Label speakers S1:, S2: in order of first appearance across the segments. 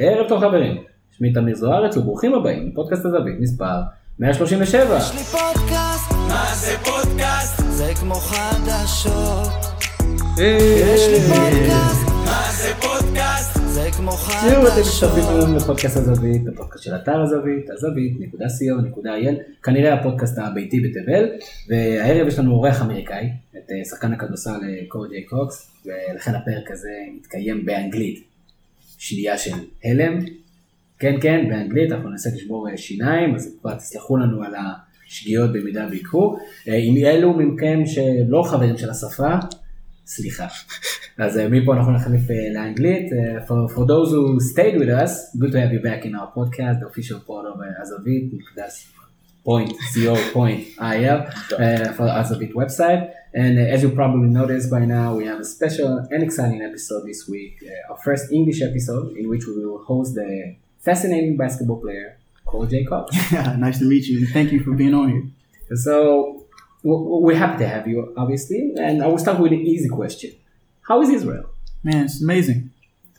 S1: ערב טוב חברים, שמי תמיר זוארץ וברוכים הבאים לפודקאסט הזווית מספר 137.
S2: יש לי פודקאסט, מה זה פודקאסט? זה כמו חדשות. יש לי פודקאסט, מה זה פודקאסט? זה כמו
S1: תראו, אתם
S2: חדשות.
S1: מצטרפים היום לפודקאסט הזווית, הפודקאסט של אתר הזווית, הזווית.co.il, כנראה הפודקאסט הביתי בתבל, והערב יש לנו אורח אמריקאי, את אה, שחקן הכדורסל אה, קורי ג'יי קוקס, ולכן הפרק הזה יתקיים באנגלית. שנייה של הלם, כן כן, באנגלית, אנחנו ננסה לשבור אה, שיניים, אז כבר תסלחו לנו על השגיאות במידה ויקרו. אה, אם אלו מכם שלא חברים של השפה, סליחה. אז אה, מפה אנחנו נחליף לאנגלית. For, for those who stayed with us, good to have you back in our podcast, the official part of Azavit, that's point co point il uh, for Azavit website. And uh, as you probably noticed by now, we have a special and exciting episode this week, uh, our first English episode in which we will host the fascinating basketball player Cole Jacobs.
S3: nice to meet you, and thank you for being on here.
S1: So we're happy to have you, obviously, and I will start with an easy question: How is Israel?
S3: Man, it's amazing.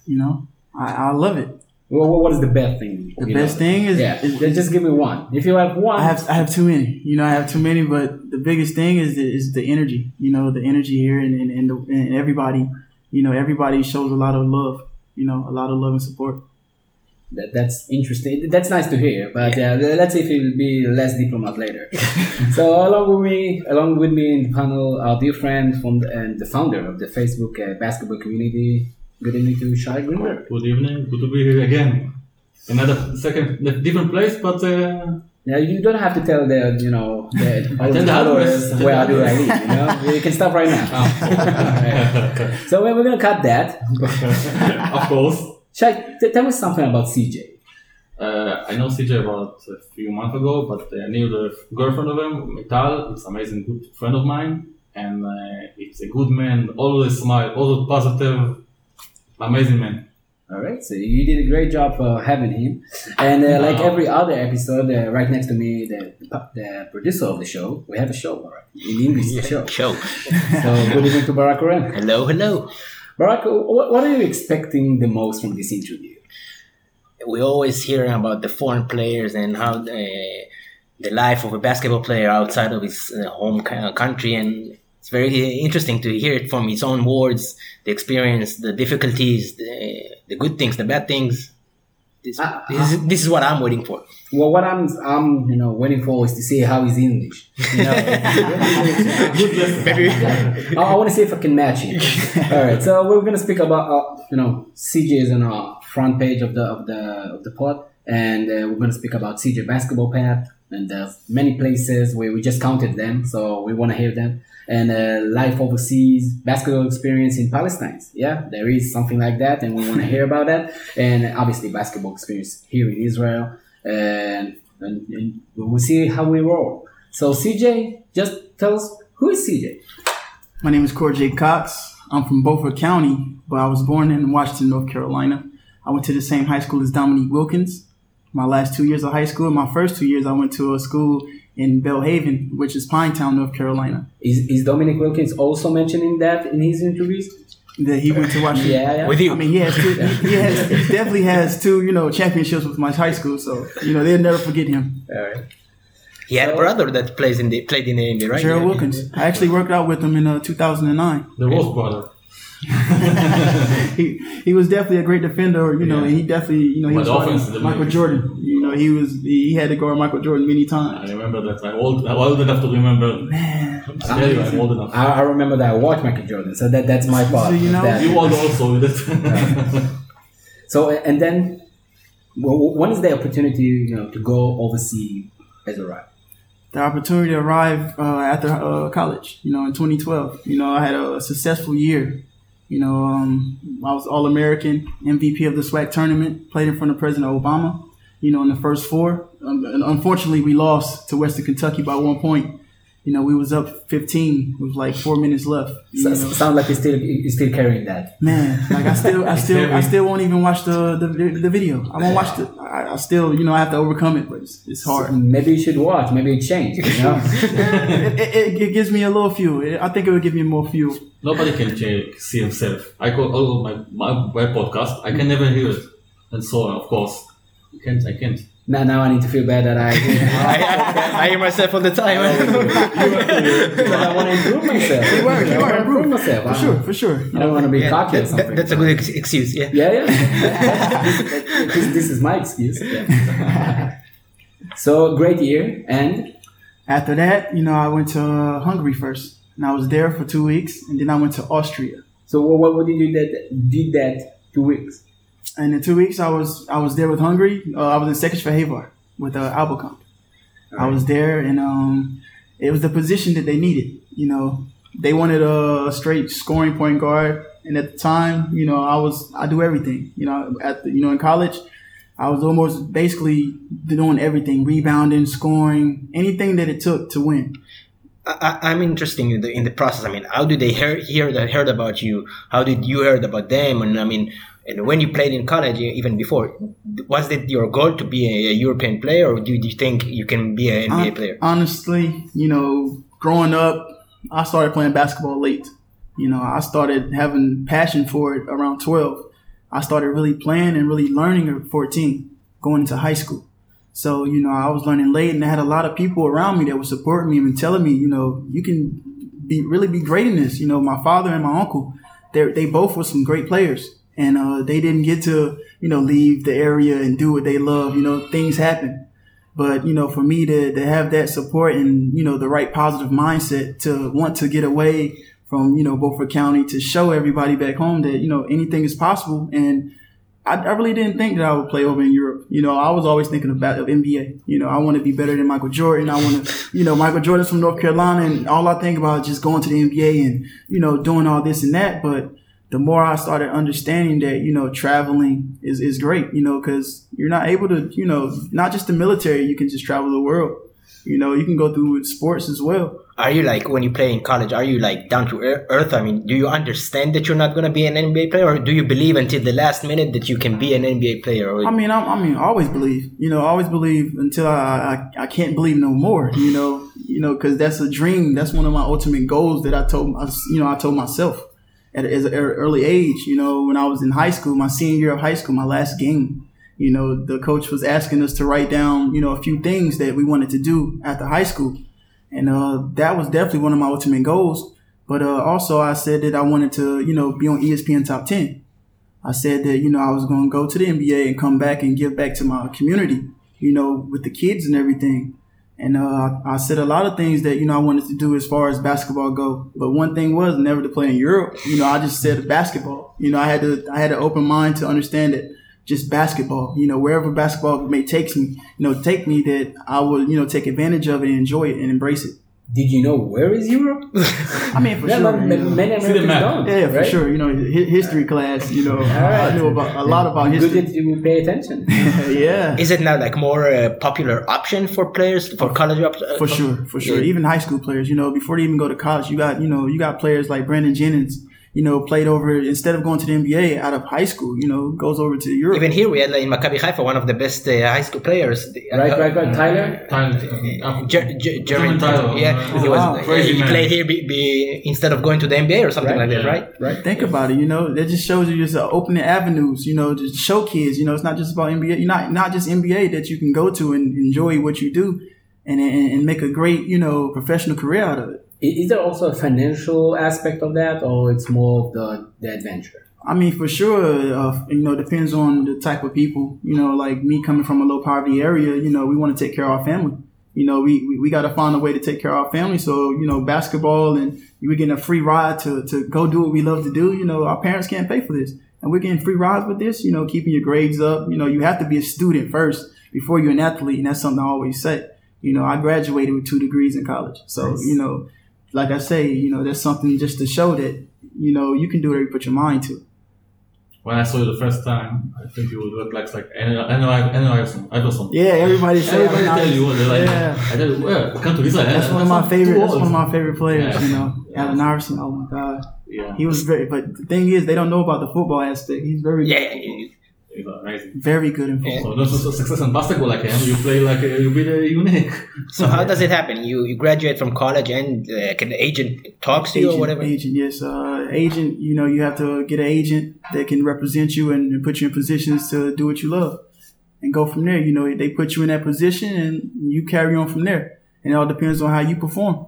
S3: You know, I, I love it.
S1: Well, what is the best thing?
S3: The best
S1: know?
S3: thing is,
S1: yeah.
S3: is,
S1: just- give me one. If you have one,
S3: I have I have too many. You know, I have too many. But the biggest thing is the, is the energy. You know, the energy here, and and, and, the, and everybody. You know, everybody shows a lot of love. You know, a lot of love and support.
S1: that, that's interesting. That's nice to hear. But yeah. let's see if it will be less diplomat later. so along with me, along with me in the panel, our dear friend from the, and the founder of the Facebook uh, basketball community. Good evening to Shai Greenberg.
S4: Good evening. Good to be here again. Another second, different place, but uh,
S1: Yeah, you don't have to tell the you know the all the
S4: the
S1: followers where do I live. You know, you can stop right now. so we're we're gonna cut that.
S4: of course,
S1: Shai, t- tell me something about CJ.
S4: uh, I know CJ about a few months ago, but I knew the girlfriend of him, Metal. It's an amazing, good friend of mine, and uh, it's a good man. Always smile, always positive, amazing man.
S1: All right, so you did a great job for having him, and uh, like every other episode, uh, right next to me, the the producer of the show, we have a show, all right, in English the show.
S5: Show.
S1: So good evening to Barak Koren.
S5: Hello, hello.
S1: Barack, what, what are you expecting the most from this interview?
S5: We always hear about the foreign players and how uh, the life of a basketball player outside of his uh, home country, and it's very interesting to hear it from his own words, the experience, the difficulties, the, the good things, the bad things. This,
S1: Ah,
S5: this, is, this is what I'm waiting for.
S1: Well, what I'm I'm you know waiting for is to see how he's English. You know,
S5: Maybe
S1: I, I want to see if I can match it. All right, so we're gonna speak about uh, you know CJ is on our front page of the of the of the pod, and uh, we're gonna speak about CJ basketball path, and there's many places where we just counted them, so we want to hear them, and uh, life overseas, basketball experience in Palestine. Yeah, there is something like that, and we want to hear about that, and obviously basketball experience here in Israel, and, and, and we'll see how we roll. So CJ, just tell us who is CJ.
S3: My name is Corey J. Cox. I'm from Beaufort County, but I was born in Washington, North Carolina. I went to the same high school as Dominique Wilkins. My last two years of high school, my first two years, I went to a school in Belhaven, which is Pinetown, North Carolina.
S1: Is, is Dominique Wilkins also mentioning that in his interviews?
S3: That he went to Washington.
S1: Yeah, yeah.
S5: with you.
S3: I mean, he has two, he, he has he definitely has two, you know, championships with my high school. So you know they'll never forget him.
S1: All right.
S5: he had a brother that plays in the played in the NBA, right?
S3: Gerald
S5: Yeah.
S3: Wilkins. I actually worked out with him in uh, 2009.
S4: The Rose brother.
S3: he he was definitely a great defender. You know,
S4: Yeah.
S3: and he definitely you know he
S4: But
S3: was
S4: the offense
S3: Michael
S4: amazing.
S3: Jordan. You know, he was he had to guard Michael Jordan many times.
S4: I remember that. I'm old, I'm old enough to remember.
S3: Man,
S4: I tell you, I'm old enough.
S1: I, I remember that I watched Michael Jordan, so that that's my part.
S3: So, you know-
S1: That-
S4: You old also with it.
S1: so and then, when is the opportunity, you know, to go overseas as a right?
S3: the opportunity to arrive uh, after uh, college. You know, in 2012. You know, I had a successful year. You know, um, I was All American, MVP of the SWAC tournament, played in front of President Obama. You know, in the first four. Um, and unfortunately, we lost to Western Kentucky by one point. You know, we was up 15 with like four minutes left. You
S1: So,
S3: know.
S1: sounds like he's still he's still carrying that.
S3: Man, like I still, I still, I still won't even watch the the, the video. I won't watch the. I, I still, you know, I have to overcome it, but it's, it's hard.
S1: Maybe you should watch. Maybe it changed. You know.
S3: it, it, it, it gives me a little fuel. I think it would give me more fuel.
S4: Nobody can check, see himself. I call all my, my my podcast. I can never hear it. and so on. Of course, I can't. I can't.
S1: Now, now I need to feel bad that I.
S5: I, I hear myself all the time.
S1: Because I want to improve myself.
S3: You are, you are
S1: want to improve
S3: improved.
S1: myself.
S3: For sure, for sure.
S1: I don't want to be
S5: Yeah,
S1: cocky or
S5: that-
S1: something.
S5: that's a good ex- excuse. Yeah.
S1: Yeah, yeah. this, this, this is my excuse. Yeah. so great year, and
S3: After that, you know, I went to uh, Hungary first, and I was there for two weeks, and then I went to Austria.
S1: so what, what, what did you did, did that two weeks?
S3: And in two weeks, I was I was there with Hungary. Uh, I was in Székesfehérvár with uh, Albacomp. I was there, and um, it was the position that they needed. You know, they wanted a straight scoring point guard, and at the time, you know, I was I do everything. You know, at the, you know in college, I was almost basically doing everything: rebounding, scoring, anything that it took to win.
S5: I, I- I'm interested in the in the process. I mean, how did they hear hear that heard about you? How did you heard about them? And I mean, and when you played in college, even before, was it your goal to be a, a European player, or do, you think you can be an NBA
S3: Hon-
S5: player?
S3: Honestly, you know, growing up, I started playing basketball late. You know, I started having passion for it around 12. I started really playing and really learning at 14, going into high school. So, you know, I was learning late and I had a lot of people around me that were supporting me and telling me, you know, you can be really be great in this. You know, my father and my uncle, they they both were some great players. And uh, they didn't get to, you know, leave the area and do what they love. You know, things happen. But you know, for me to, to have that support and you know the right positive mindset to want to get away from you know Beaufort County to show everybody back home that you know anything is possible. And I, I really didn't think that I would play over in Europe. You know, I was always thinking about of NBA. You know, I want to be better than Michael Jordan. I want to, you know, Michael Jordan's from North Carolina, and all I think about is just going to the NBA and you know doing all this and that. But the more I started understanding that, you know, traveling is, is great, you know, because you're not able to, you know, not just the military, you can just travel the world. You know, you can go through sports as well.
S5: Are you like when you play in college? Are you like down to earth? I mean, do you understand that you're not going to be an NBA player, or do you believe until the last minute that you can be an NBA player?
S3: I mean, I'm, I mean, I always believe, you know, I always believe until I, I, I can't believe no more, you know, you know, because that's a dream. That's one of my ultimate goals that I told, you know, I told myself at, an early age, you know, when I was in high school, my senior year of high school, my last game, you know, the coach was asking us to write down, you know, a few things that we wanted to do after high school. And, uh, that was definitely one of my ultimate goals. But, uh, also I said that I wanted to, you know, be on ESPN top 10. I said that, you know, I was going to go to the NBA and come back and give back to my community, you know, with the kids and everything. And uh, I said a lot of things that, you know, I wanted to do as far as basketball go. But one thing was never to play in Europe. You know, I just said basketball. You know, I had to, I had an open mind to understand that just basketball, you know, wherever basketball may take me, you know, take me that I will you know, take advantage of it and enjoy it and embrace it.
S1: Did you know where is Europe?
S3: I mean, for
S1: Yeah,
S3: sure.
S1: but
S3: you know.
S1: many
S4: See the
S1: Americans
S4: map.
S1: don't.
S3: Yeah, for
S1: right?
S3: sure. You know, history class, you know,
S1: right.
S3: I knew about a lot about
S1: Good
S3: history.
S1: that you pay attention.
S3: yeah.
S5: is it now like more a popular option for players for college? Op-
S3: For sure, for sure.
S5: Yeah.
S3: Even high school players, you know, before they even go to college, you got, you know, you got players like Brandon Jennings, you know, played over instead of going to the NBA out of high school, you know, goes over to Europe.
S5: Even here, we had like, in Maccabi Haifa one of the best uh, high school players.
S1: right, right, right. Tyler?
S4: Time, uh,
S5: Jer- Jer- Jeremy
S4: Tyler,
S5: yeah, he was
S3: wow,
S4: crazy
S5: he
S4: man.
S5: played here be, be, instead of going to the NBA or something
S1: Right.
S5: like that, right?
S1: Right.
S3: Think about it, you know, that just shows you just uh, opening avenues, you know, to show kids, you know, it's not just about NBA, you're not, not just NBA that you can go to and enjoy what you do and, and, and make a great, you know, professional career out of it.
S1: Is there also a financial aspect of that, or it's more of the, the adventure?
S3: I mean, for sure, uh, you know, depends on the type of people. You know, like me coming from a low poverty area, you know, we want to take care of our family. You know, we, we, we got to find a way to take care of our family. So, you know, basketball and we're getting a free ride to, to go do what we love to do. You know, our parents can't pay for this. And we're getting free rides with this, you know, keeping your grades up. You know, you have to be a student first before you're an athlete. And that's something I always say. You know, I graduated with two degrees in college. So,
S1: Nice.
S3: you know, like I say, you know, that's something just to show that, you know, you can do whatever you put your mind to.
S4: when I saw you the first time, I think you would look like like Enno Iverson. Iverson.
S3: Yeah, everybody said
S4: Everybody
S3: that.
S4: tell you, they're like,
S3: Yeah.
S4: I tell you, well, come to Israel.
S3: That's one of my favorite. That's one of my favorite players.
S4: Yeah.
S3: You know,
S4: Yeah.
S3: Allen Iverson. Oh my God,
S4: Yeah.
S3: he was very. But the thing is, they don't know about the football aspect. He's very.
S5: Yeah,
S4: He's amazing.
S3: Very good in football.
S4: So not so success in basketball like him. You play like a, you be the unique.
S5: So how does it happen? You you graduate from college and uh, can the agent talks to you or whatever?
S3: agent, yes. Uh, agent, you know, you have to get an agent that can represent you and, and put you in positions to do what you love and go from there. You know, they put you in that position and you carry on from there. And it all depends on how you perform.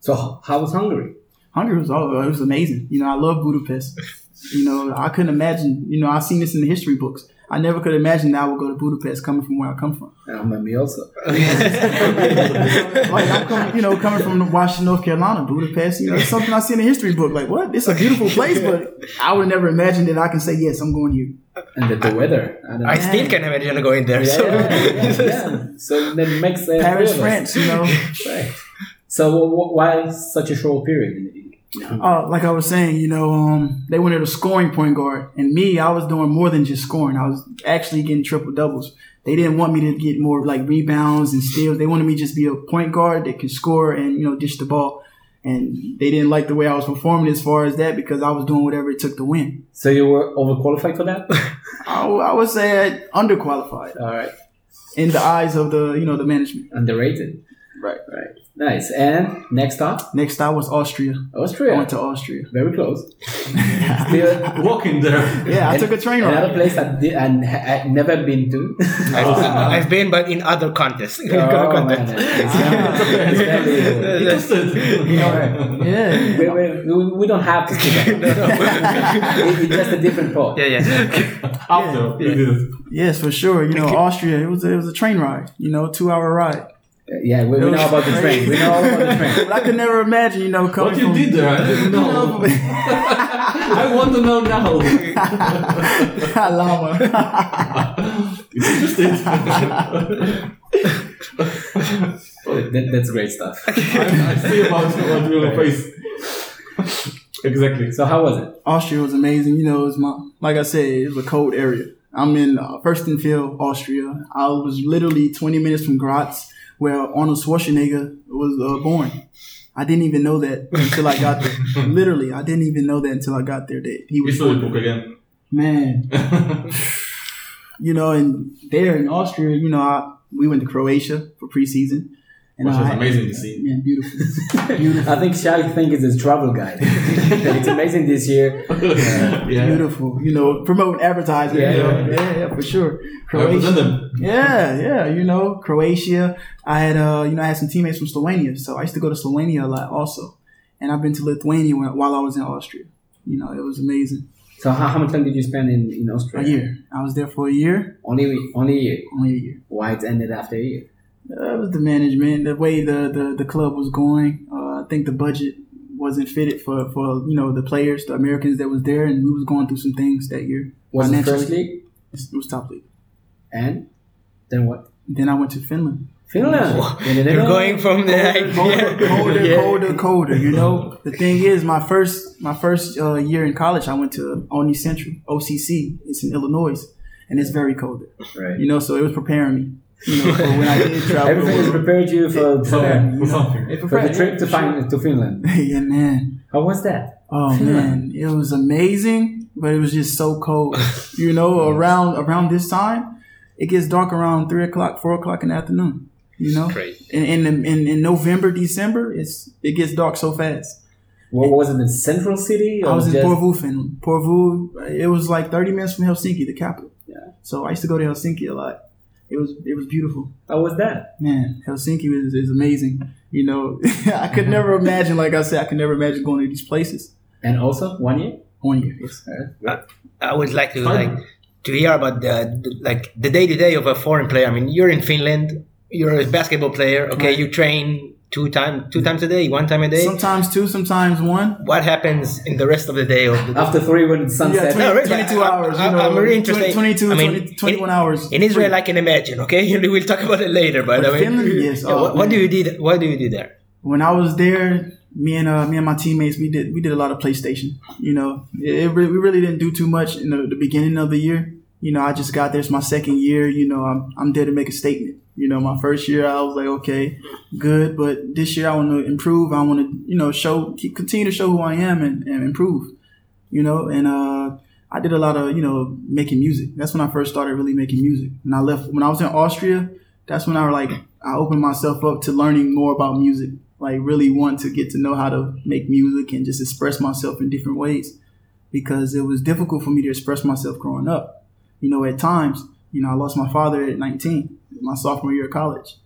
S1: So h- how was Hungary?
S3: Hungary was all it was amazing. You know, I love Budapest. You know, I couldn't imagine. You know, I've seen this in the history books. I never could imagine that I would go to Budapest coming from where I come from.
S1: Um, me also.
S3: like I'm coming, you know, coming from Washington, North Carolina, Budapest. You know, it's something I see in a history book. Like, what? It's a beautiful place, but I would never imagine that I can say yes, I'm going here.
S1: And the, the weather. I.
S5: I still can't imagine going there.
S1: yeah,
S5: so.
S1: yeah, yeah, yeah. So that makes uh,
S3: Paris,
S1: three.
S3: France. You know,
S1: Right. So wh- wh- why such a short period?
S3: Uh, like I was saying, you know, um, they wanted a scoring point guard, and me, I was doing more than just scoring. I was actually getting triple doubles. They didn't want me to get more like rebounds and steals. They wanted me to just be a point guard that can score and you know dish the ball. And they didn't like the way I was performing as far as that because I was doing whatever it took to win.
S1: So you were overqualified for that?
S3: I, I would say underqualified
S1: All right.
S3: in the eyes of the you know the management.
S1: Underrated.
S3: Right.
S1: Right. Nice. And next stop,
S3: Next stop was Austria.
S1: Austria.
S3: I went to Austria.
S1: Very close. Still,
S4: Walking there.
S3: Yeah, I took a train ride.
S1: another place I did and I've never been to.
S5: I've, I've been, but in other contests.
S1: oh man, it's very-
S4: Interested.
S1: you know,
S3: Yeah.
S1: we, we, we, we don't have to see that. It- it's just a different part.
S5: yeah, yeah.
S4: After we did it.
S3: Yes, for sure. You know, Austria. It was a, it was a train ride. You know, two hour ride.
S1: Yeah, we, we know about the train. We know all about the train.
S3: But I could never imagine. You know, coming
S4: What you
S3: from
S4: did there? I didn't know. I want to know now.
S3: Lama.
S4: It's interesting.
S1: That, that's great stuff.
S4: I, I see about what you will face. Exactly.
S1: So how was it?
S3: Austria was amazing. You know, it was my like I said, it was a cold area. I'm in uh, Fürstenfeld, Austria. I was literally 20 minutes from Graz, where Arnold Schwarzenegger was uh, born. I didn't even know that until I got there. literally, I didn't even know that until I got there. That he was born.
S4: book again.
S3: Man, you know, and there in Austria, you know, I, we went to Croatia for preseason. And
S4: Which was
S3: I-
S4: amazing to see.
S3: Man, beautiful. beautiful.
S1: I think Shai think is his travel guide. it's amazing this year.
S4: yeah.
S3: Beautiful. You know, promoting advertising.
S1: Yeah,
S3: you know.
S1: yeah,
S3: yeah, yeah, for sure.
S4: Represent
S3: Croatia.
S4: them.
S3: Yeah, yeah, you know, Croatia. I had uh, you know, I had some teammates from Slovenia, so I used to go to Slovenia a lot also. And I've been to Lithuania when, while I was in Austria. You know, it was amazing.
S1: So how, how much time did you spend in, in Austria?
S3: A
S1: Austria?
S3: year. I was there for a year,
S1: Only only a year.
S3: only a year.
S1: Why it ended after a year?
S3: Uh, it was the management, the way the, the, the club was going. Uh, I think the budget wasn't fitted for, for you know the players, the Americans that was there, and we was going through some things that year.
S1: Was it
S3: Financially.
S1: first league?
S3: It was top league.
S1: And then what?
S3: Then I went to Finland.
S1: Finland. In the
S5: You're going from the
S3: colder, colder,
S5: Yeah.
S3: colder, colder. You know, the thing is, my first my first uh, year in college, I went to Olney Central, OCC. It's in Illinois, and it's very cold.
S1: Right.
S3: You know, so it was preparing me. You know, for when I did travel.
S1: Everything has prepared you for,
S4: For,
S1: for,
S4: for something.
S3: It
S1: for the trip to
S3: yeah, for sure.
S1: find to Finland.
S3: yeah, man.
S1: How was that?
S3: Oh man, it was amazing, but it was just so cold. You know, around around this time, it gets dark around three o'clock, four o'clock in the afternoon. You know, in in, in in November, December, it's it gets dark so fast.
S1: What was it in central city?
S3: I was in
S1: just-
S3: Porvoo, Finland. Porvoo, it was like 30 minutes from Helsinki, the capital.
S1: Yeah.
S3: So I used to go to Helsinki a lot. It was it was beautiful.
S1: How was that?
S3: Man, Helsinki is, is amazing. You know, I could never imagine, like I said, I could never imagine going to these places.
S1: And also one year.
S3: One year, yes.
S5: I would like to
S4: Fun.
S5: like to hear about the, the like the day to day of a foreign player. I mean, you're in Finland. You're a basketball player. Okay,
S3: Right.
S5: you train two time two times a day, one time a day.
S3: Sometimes two, sometimes one.
S5: what happens in the rest of the day of the
S1: After three when it's sunset.
S3: Yeah, 20,
S5: No, really,
S3: 22
S5: I-
S3: hours.
S5: I-
S3: you know,
S5: I'm really interested.
S3: 22,
S5: I mean,
S3: 20, 21
S5: in-
S3: hours.
S5: in Israel, I can imagine. Okay, we'll talk about it later. But,
S3: But
S5: I mean,
S3: Finland, yes.
S5: yeah,
S3: Oh,
S5: what, what do you do? What do you do there?
S3: when I was there, me and uh, me and my teammates, we did we did a lot of PlayStation. You know, it, it we really didn't do too much in the, the beginning of the year. You know, I just got there. It's my second year. You know, I'm I'm there to make a statement. You know, my first year I was like, okay, good, but this year I want to improve. I want to, you know, show keep, continue to show who I am and, and improve. You know, and uh, I did a lot of, you know, making music. That's when I first started really making music. When I left, when I was in Austria, that's when I like, I opened myself up to learning more about music. Like really want to get to know how to make music and just express myself in different ways because it was difficult for me to express myself growing up. You know, at times, you know, I lost my father at 19, my sophomore year of college.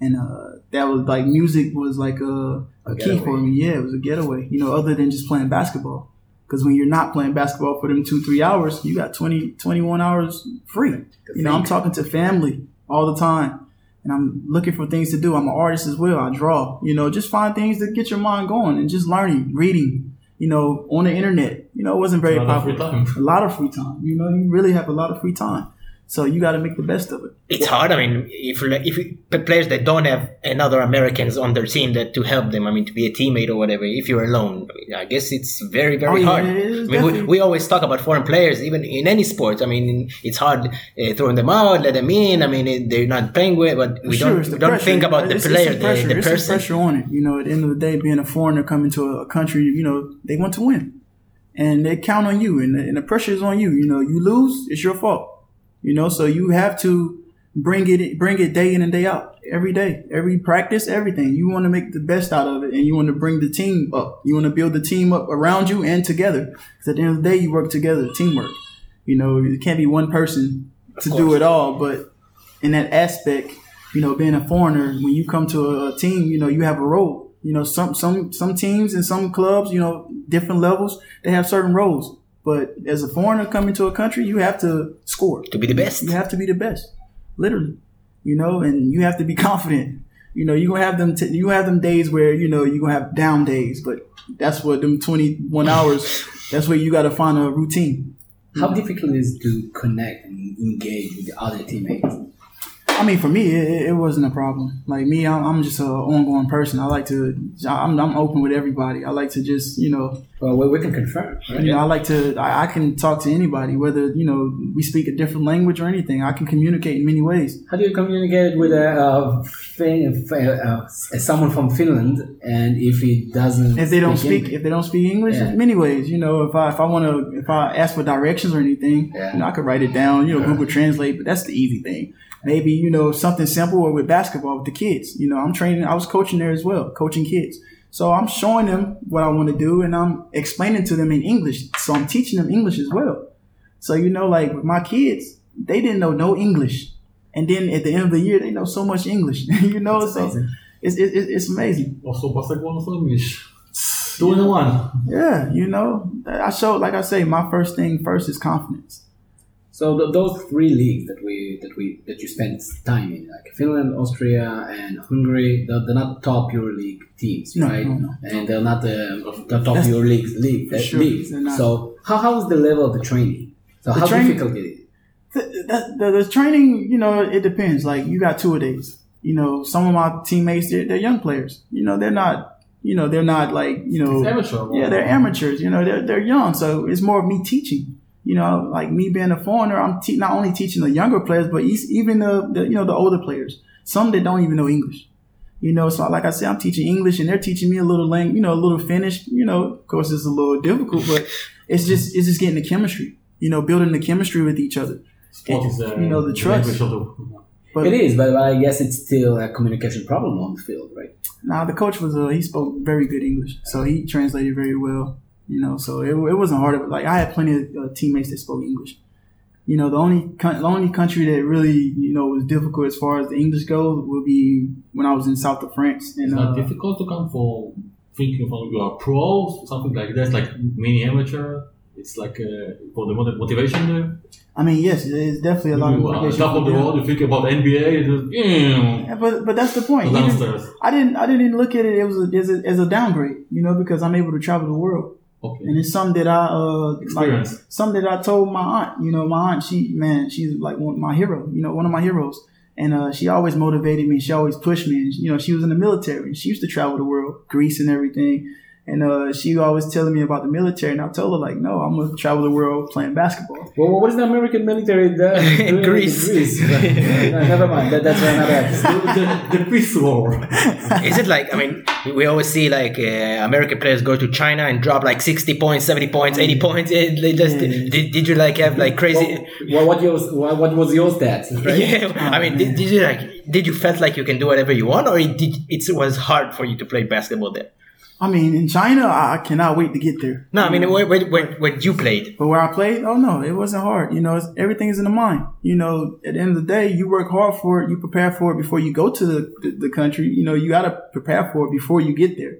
S3: And uh, that was like music was like a, a, a key for me. Yeah, it was a getaway, you know, other than just playing basketball. Because when you're not playing basketball for them two, three hours, you got 20, 21 hours free. You know, I'm talking to family all the time and I'm looking for things to do. I'm an artist as well. I draw, you know, just find things to get your mind going and just learning, reading, you know, on the internet. You know, it wasn't very
S4: A
S3: popular.
S4: time.
S3: A lot of free time. You know, you really have a lot of free time. So you got to make the best of it.
S5: It's hard. I mean, if if players that don't have another Americans on their team that to help them, I mean, to be a teammate or whatever, if you're alone, I, mean, I guess it's very very
S3: Oh,
S5: hard. I mean, we, we always talk about foreign players, even in any sport. I mean, it's hard uh, throwing them out, let them in. I mean, it- they're not playing with, but we
S3: Sure,
S5: don't we don't
S3: pressure.
S5: think about the
S3: It's-
S5: player,
S3: it's the, pressure.
S5: the, the
S3: it's
S5: person.
S3: the pressure on it. You know, at the end of the day, being a foreigner coming to a country, you know, they want to win, and they count on you, and the, and the pressure is on you. You know, you lose, it's your fault. You know, so you have to bring it, bring it day in and day out, every day, every practice, everything. You want to make the best out of it, and you want to bring the team up. You want to build the team up around you and together. Because at the end of the day, you work together, teamwork. You know, it can't be one person to do it all, but in that aspect, you know, being a foreigner, when you come to a, a team, you know, you have a role. You know, some some some teams and some clubs, you know, different levels, they have certain roles. But as a foreigner coming to a country, you have to score.
S5: To be the best.
S3: You have to be the best, literally. You know, and you have to be confident. You know, you gonna have them. T- you have them days where you know you gonna have down days, but that's what them twenty one hours. That's where you got to find a routine.
S1: How difficult it is to connect and engage with the other teammates?
S3: I mean, for me, it, it wasn't a problem. Like me, I'm, I'm just an ongoing person. I like to, I'm, I'm open with everybody. I like to just, you know,
S1: Well, we, can confirm. Right?
S3: you know, I like to, I, I can talk to anybody, whether you know we speak a different language or anything. I can communicate in many ways.
S1: How do you communicate with a, fin- uh, uh, someone from Finland, and if he doesn't,
S3: If they don't speak,
S1: English?
S3: if they don't speak English,
S1: Yeah.
S3: in many ways, you know, if I if I want to, if I ask for directions or anything,
S1: Yeah.
S3: you know, I could write it down, you know, Google Translate. But that's the easy thing. Maybe you know something simple or with basketball with the kids. You know, I'm training. I was coaching there as well, coaching kids. So I'm showing them what I want to do, and I'm explaining to them in English. So I'm teaching them English as well. So you know, like with my kids, they didn't know no English, and then at the end of the year, they know so much English. you know,
S1: That's
S3: so
S1: amazing.
S3: it's, it's it's amazing.
S4: Oh, also basketball, also English. Two in one.
S3: Yeah, you know, I showed like I say, my first thing first is confidence.
S1: So th- those three leagues that we that we that you spend time in, like Finland, Austria, and Hungary, they're, they're not top EuroLeague teams,
S3: No,
S1: right?
S3: no, no.
S1: And they're not the, the top
S3: That's-
S1: EuroLeague league, uh,
S3: sure,
S1: leagues. So how how is the level of the training? So
S3: The
S1: how
S3: training-
S1: difficult it is?
S3: The, the, the, the training, you know, it depends. Like you got two a days. You know, some of my teammates, they're, they're young players. You know, they're not, you know, they're not like, you know,
S4: It's amateur.
S3: yeah, they're amateurs. You know, they're they're young, so it's more of me teaching. You know, like me being a foreigner, I'm te- not only teaching the younger players, but even the, the you know the older players. Some that don't even know English. You know, so like I said, I'm teaching English, and they're teaching me a little lang, you know, a little Finnish. You know, of course, it's a little difficult, but it's just it's just getting the chemistry. You know, building the chemistry with each other.
S4: Sport is, uh,
S3: You know, the trust.
S4: language of the-
S3: But
S1: It is, but I guess it's still a communication problem on the field, right?
S3: Nah, the coach was uh, he spoke very good English, so he translated very well. You know, so it, it wasn't hard. Like I had plenty of uh, teammates that spoke English. You know, the only the only country that really you know was difficult as far as the English goes would be when I was in south of France. And
S4: It's not
S3: uh,
S4: difficult to come for thinking from you are pro, something like that, It's like mini amateur. It's like uh, for the motivation there.
S3: I mean, yes, it's definitely a lot of
S4: You are on
S3: motivation.
S4: top of the world, you think about NBA, just, yeah,
S3: but but that's the point. Even-
S4: downstairs.
S3: I didn't I didn't look at it as a, as a as a downgrade, you know, because I'm able to travel the world.
S4: Okay.
S3: and it's something that I uh like something that I told my aunt. You know, my aunt, she man, she's like one my hero. You know, one of my heroes, and uh, she always motivated me. She always pushed me. And you know, she was in the military. She used to travel the world, Greece and everything. And uh, she always telling me about the military, and I told her like, no, I'm gonna travel the world playing basketball.
S1: Well, what is the American military there? doing in
S5: Greece.
S1: Greece? no, never mind. That, that's another episode.
S4: the, the peace war.
S5: Is it like I mean, we always see like uh, American players go to China and drop like sixty points, seventy points, eighty points. Eh, They just did, did you like have like crazy?
S1: What, what, yours, what, what was your stats? Right?
S5: Yeah, I mean, did, did you like did you felt like you can do whatever you want, or it did it was hard for you to play basketball there?
S3: I mean, in China, I I cannot wait to get there.
S5: No, I mean when when when, when you played.
S3: But where I played, oh no, it wasn't hard. You know, it's, everything is in the mind. You know, at the end of the day, you work hard for it. You prepare for it before you go to the, the, the country. You know, you got to prepare for it before you get there.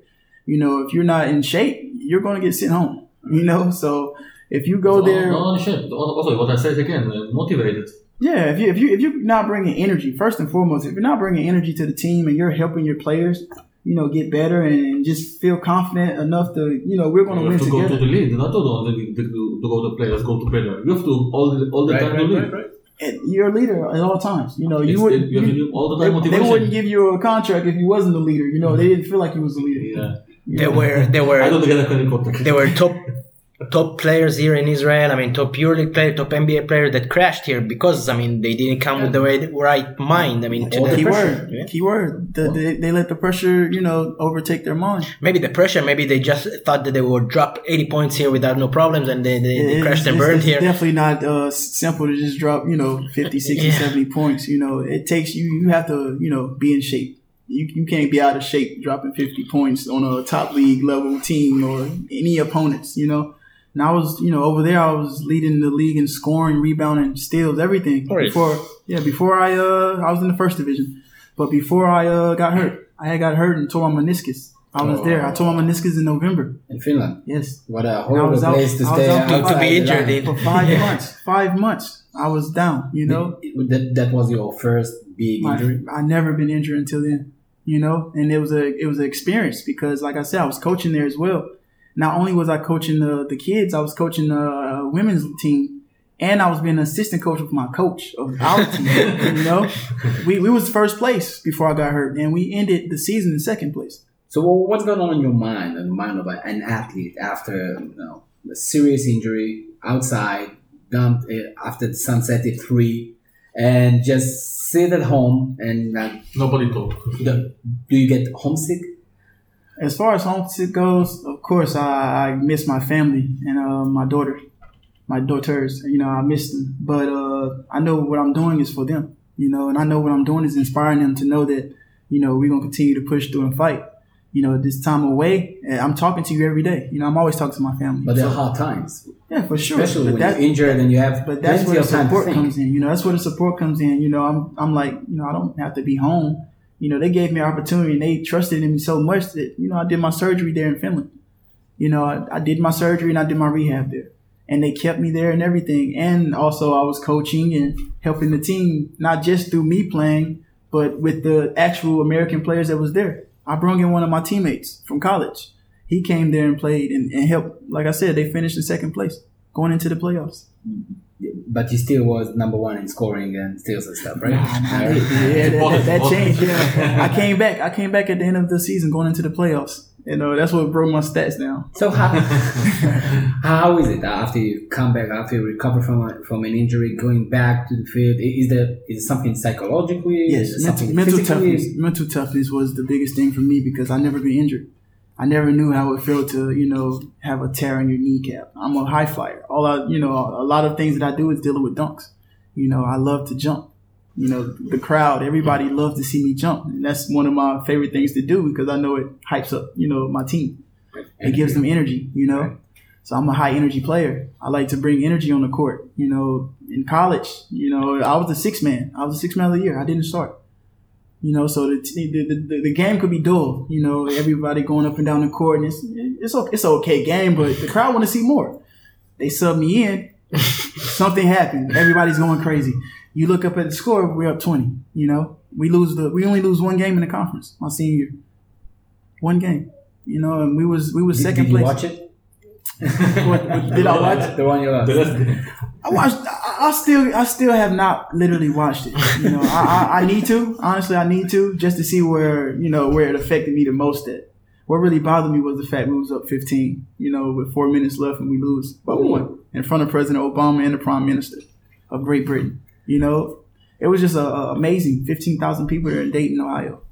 S3: You know, if you're not in shape, you're going to get sent home. You know, so if you go there,
S4: No, no, shit. Also, what I said again, uh, motivated.
S3: yeah, if you if you if you're not bringing energy, first and foremost, if you're not bringing energy to the team and you're helping your players, you know, get better and just feel confident enough to, you know, we're going to
S4: You
S3: win
S4: have to go to the lead, not to, the, to, to go to players, go to better. You have to all the, all the
S1: Right,
S4: time
S1: right,
S4: to lead.
S1: right, right.
S3: And you're a leader at all times. You know, you
S4: It's-
S3: would
S4: you have to do all the
S3: they,
S4: time
S3: they
S4: motivation.
S3: wouldn't give you a contract if you wasn't a leader. You know, they didn't feel like you was a leader.
S4: Yeah.
S5: There were there were
S4: I don't get a any contact.
S5: there were top top players here in Israel. I mean, top EuroLeague player, top NBA player that crashed here because I mean they didn't come with the right, right mind. I mean, to the
S3: Key
S5: pressure.
S3: word,
S5: Yeah.
S3: key word. The, they, they let the pressure, you know, overtake their mind.
S5: Maybe the pressure. Maybe they just thought that they would drop eighty points here without no problems, and they, they, they
S3: It's-
S5: crashed and
S3: it's-
S5: burned
S3: it's
S5: here.
S3: definitely not uh, simple to just drop, you know, 50, 60,
S5: Yeah.
S3: 70 points. You know, it takes you, you have to, you know, be in shape. You, you can't be out of shape dropping 50 points on a top league level team or any opponents, you know. And I was, you know, over there, I was leading the league in scoring, rebounding, steals, everything.
S5: Right.
S3: Before, yeah, before I, uh, I was in the first division. But before I, uh, got hurt, I had got hurt and tore my meniscus. I was there. I tore my meniscus in November.
S1: In Finland.
S3: Yes.
S1: What a
S3: I
S1: horrible
S3: was out-
S1: place to
S3: I was
S1: stay
S3: out to- to be
S5: injured
S3: For five
S5: Yeah.
S3: months. Five months. I was down, you know.
S1: That, that was your first big
S3: My,
S1: injury.
S3: I never been injured until then, you know, and it was a it was an experience because, like I said, I was coaching there as well. Not only was I coaching the the kids, I was coaching the uh, women's team, and I was being an assistant coach with my coach of our team. you know, we we was first place before I got hurt, and we ended the season in second place.
S1: So wha- what's going on in your mind and the mind of an athlete after you know a serious injury outside, dumped uh, after the sunset at three, and just sit at home and uh,
S4: Nobody talk.
S1: do do you get homesick?
S3: As far as homesick goes, of course, I, I miss my family and uh, my daughter, my daughters. You know, I miss them, but uh, I know what I'm doing is for them. You know, and I know what I'm doing is inspiring them to know that you know we're gonna continue to push through and fight. You know, this time away, I'm talking to you every day. You know, I'm always talking to my family.
S1: But there are
S3: So,
S1: hard times,
S3: yeah, for sure.
S1: especially
S3: But
S1: when
S3: that-
S1: you're injured and you have
S3: but that's where the
S1: of time to
S3: support comes in. You know, that's where the support comes in. You know, I'm I'm like, you know, I don't have to be home. You know, they gave me an opportunity and they trusted in me so much that, you know, I did my surgery there in Finland. You know, I, I did my surgery and I did my rehab there. And they kept me there and everything. And also I was coaching and helping the team, not just through me playing, but with the actual American players that was there. I brought in one of my teammates from college. He came there and played and, and helped. Like I said, they finished in second place going into the playoffs. Mm-hmm.
S1: But you still was number one in scoring and steals and stuff, right?
S3: yeah, that, that, that changed. Yeah, I came back. I came back at the end of the season, going into the playoffs. You know, that's what broke my stats down.
S1: So how how is it that after you come back after you recover from a, from an injury, going back to the field? Is there is it something psychologically?
S3: Yes,
S1: Is it
S3: mental,
S1: something
S3: mental toughness. Mental toughness was the biggest thing for me because I never been injured. I never knew how it felt to, you know, have a tear in your kneecap. I'm a high flyer. All I, you know, a lot of things that I do is dealing with dunks. You know, I love to jump. You know, the crowd, everybody loves to see me jump. And that's one of my favorite things to do because I know it hypes up, you know, my team. It gives them energy, you know. So I'm a high energy player. I like to bring energy on the court. You know, in college, you know, I was a six man. I was a six man of the year. I didn't start. You know, so the, t- the, the, the game could be dull. You know, everybody going up and down the court, and it's it's okay, it's okay game, but the crowd want to see more. They sub me in, something happened. Everybody's going crazy. You look up at the score, we're up twenty. You know, we lose the we only lose one game in the conference my senior year. One game. You know, and we was we was
S1: Did,
S3: second
S1: did you
S3: place.
S1: watch it?
S3: What- what- did I watch?
S1: the one you lost?
S4: The rest,
S3: I watched. I, I still, I still have not literally watched it. You know, I, I, I need to. Honestly, I need to just to see where you know where it affected me the most. At, what really bothered me was the fact we was up 15, you know, with four minutes left and we lose by one in front of President Obama and the Prime Minister of Great Britain. You know, it was just a, a amazing 15,000 people there in Dayton, Ohio,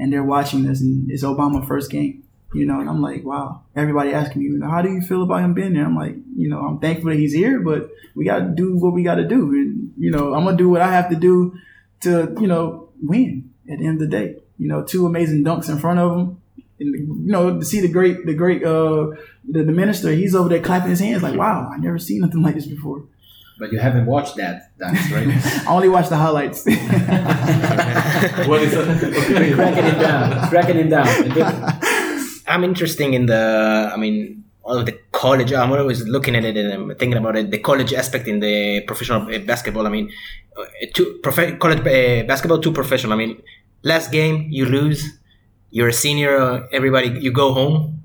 S3: and they're watching this, and it's Obama first game. You know, and I'm like, wow. Everybody asking me, you know, how do you feel about him being there? I'm like, you know, I'm thankful that he's here, but we got to do what we got to do, and you know, I'm gonna do what I have to do to, you know, win at the end of the day. You know, two amazing dunks in front of him. And, you know, to see the great, the great, uh, the, the minister, he's over there clapping his hands like, wow, I never seen nothing like this before.
S1: But you haven't watched that dance, right?
S3: I only watched the highlights.
S4: what is it?
S1: cracking it down, cracking it down.
S5: I'm interested in the, I mean, all of the college. I'm always looking at it and I'm thinking about it. The college aspect in the professional uh, basketball. I mean, two prof- college uh, basketball, two professional. I mean, last game you lose, you're a senior. Everybody, you go home,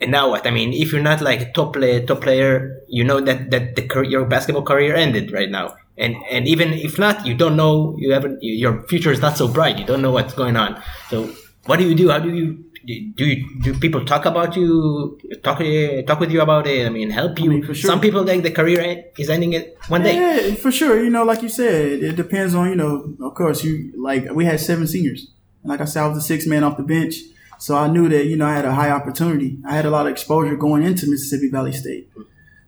S5: and now what? I mean, if you're not like a top player, top player, you know that that the your basketball career ended right now. And and even if not, you don't know. You haven't. Your future is not so bright. You don't know what's going on. So what do you do? How do you do you, do people talk about you talk uh, talk with you about it i mean help you
S3: mean, for sure.
S5: some people like the career is ending it one day
S3: Yeah, for sure. You know, like you said, it depends on, you know, of course, you like we had seven seniors. And like I said, I was the sixth man off the bench. So I knew that, you know, I had a high opportunity. I had a lot of exposure going into Mississippi Valley State.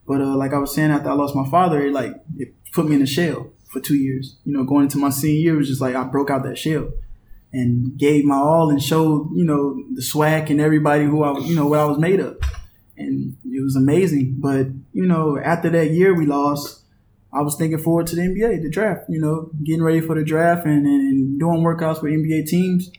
S3: But uh, like I was saying, after I lost my father, it like it put me in a shell for two years. You know, going into my senior year it was just like I broke out that shell and gave my all and showed, you know, the swag and everybody who I, you know, what I was made of. And it was amazing. But, you know, after that year we lost, I was thinking forward to the NBA, the draft, you know, getting ready for the draft and, and, and doing workouts with NBA teams.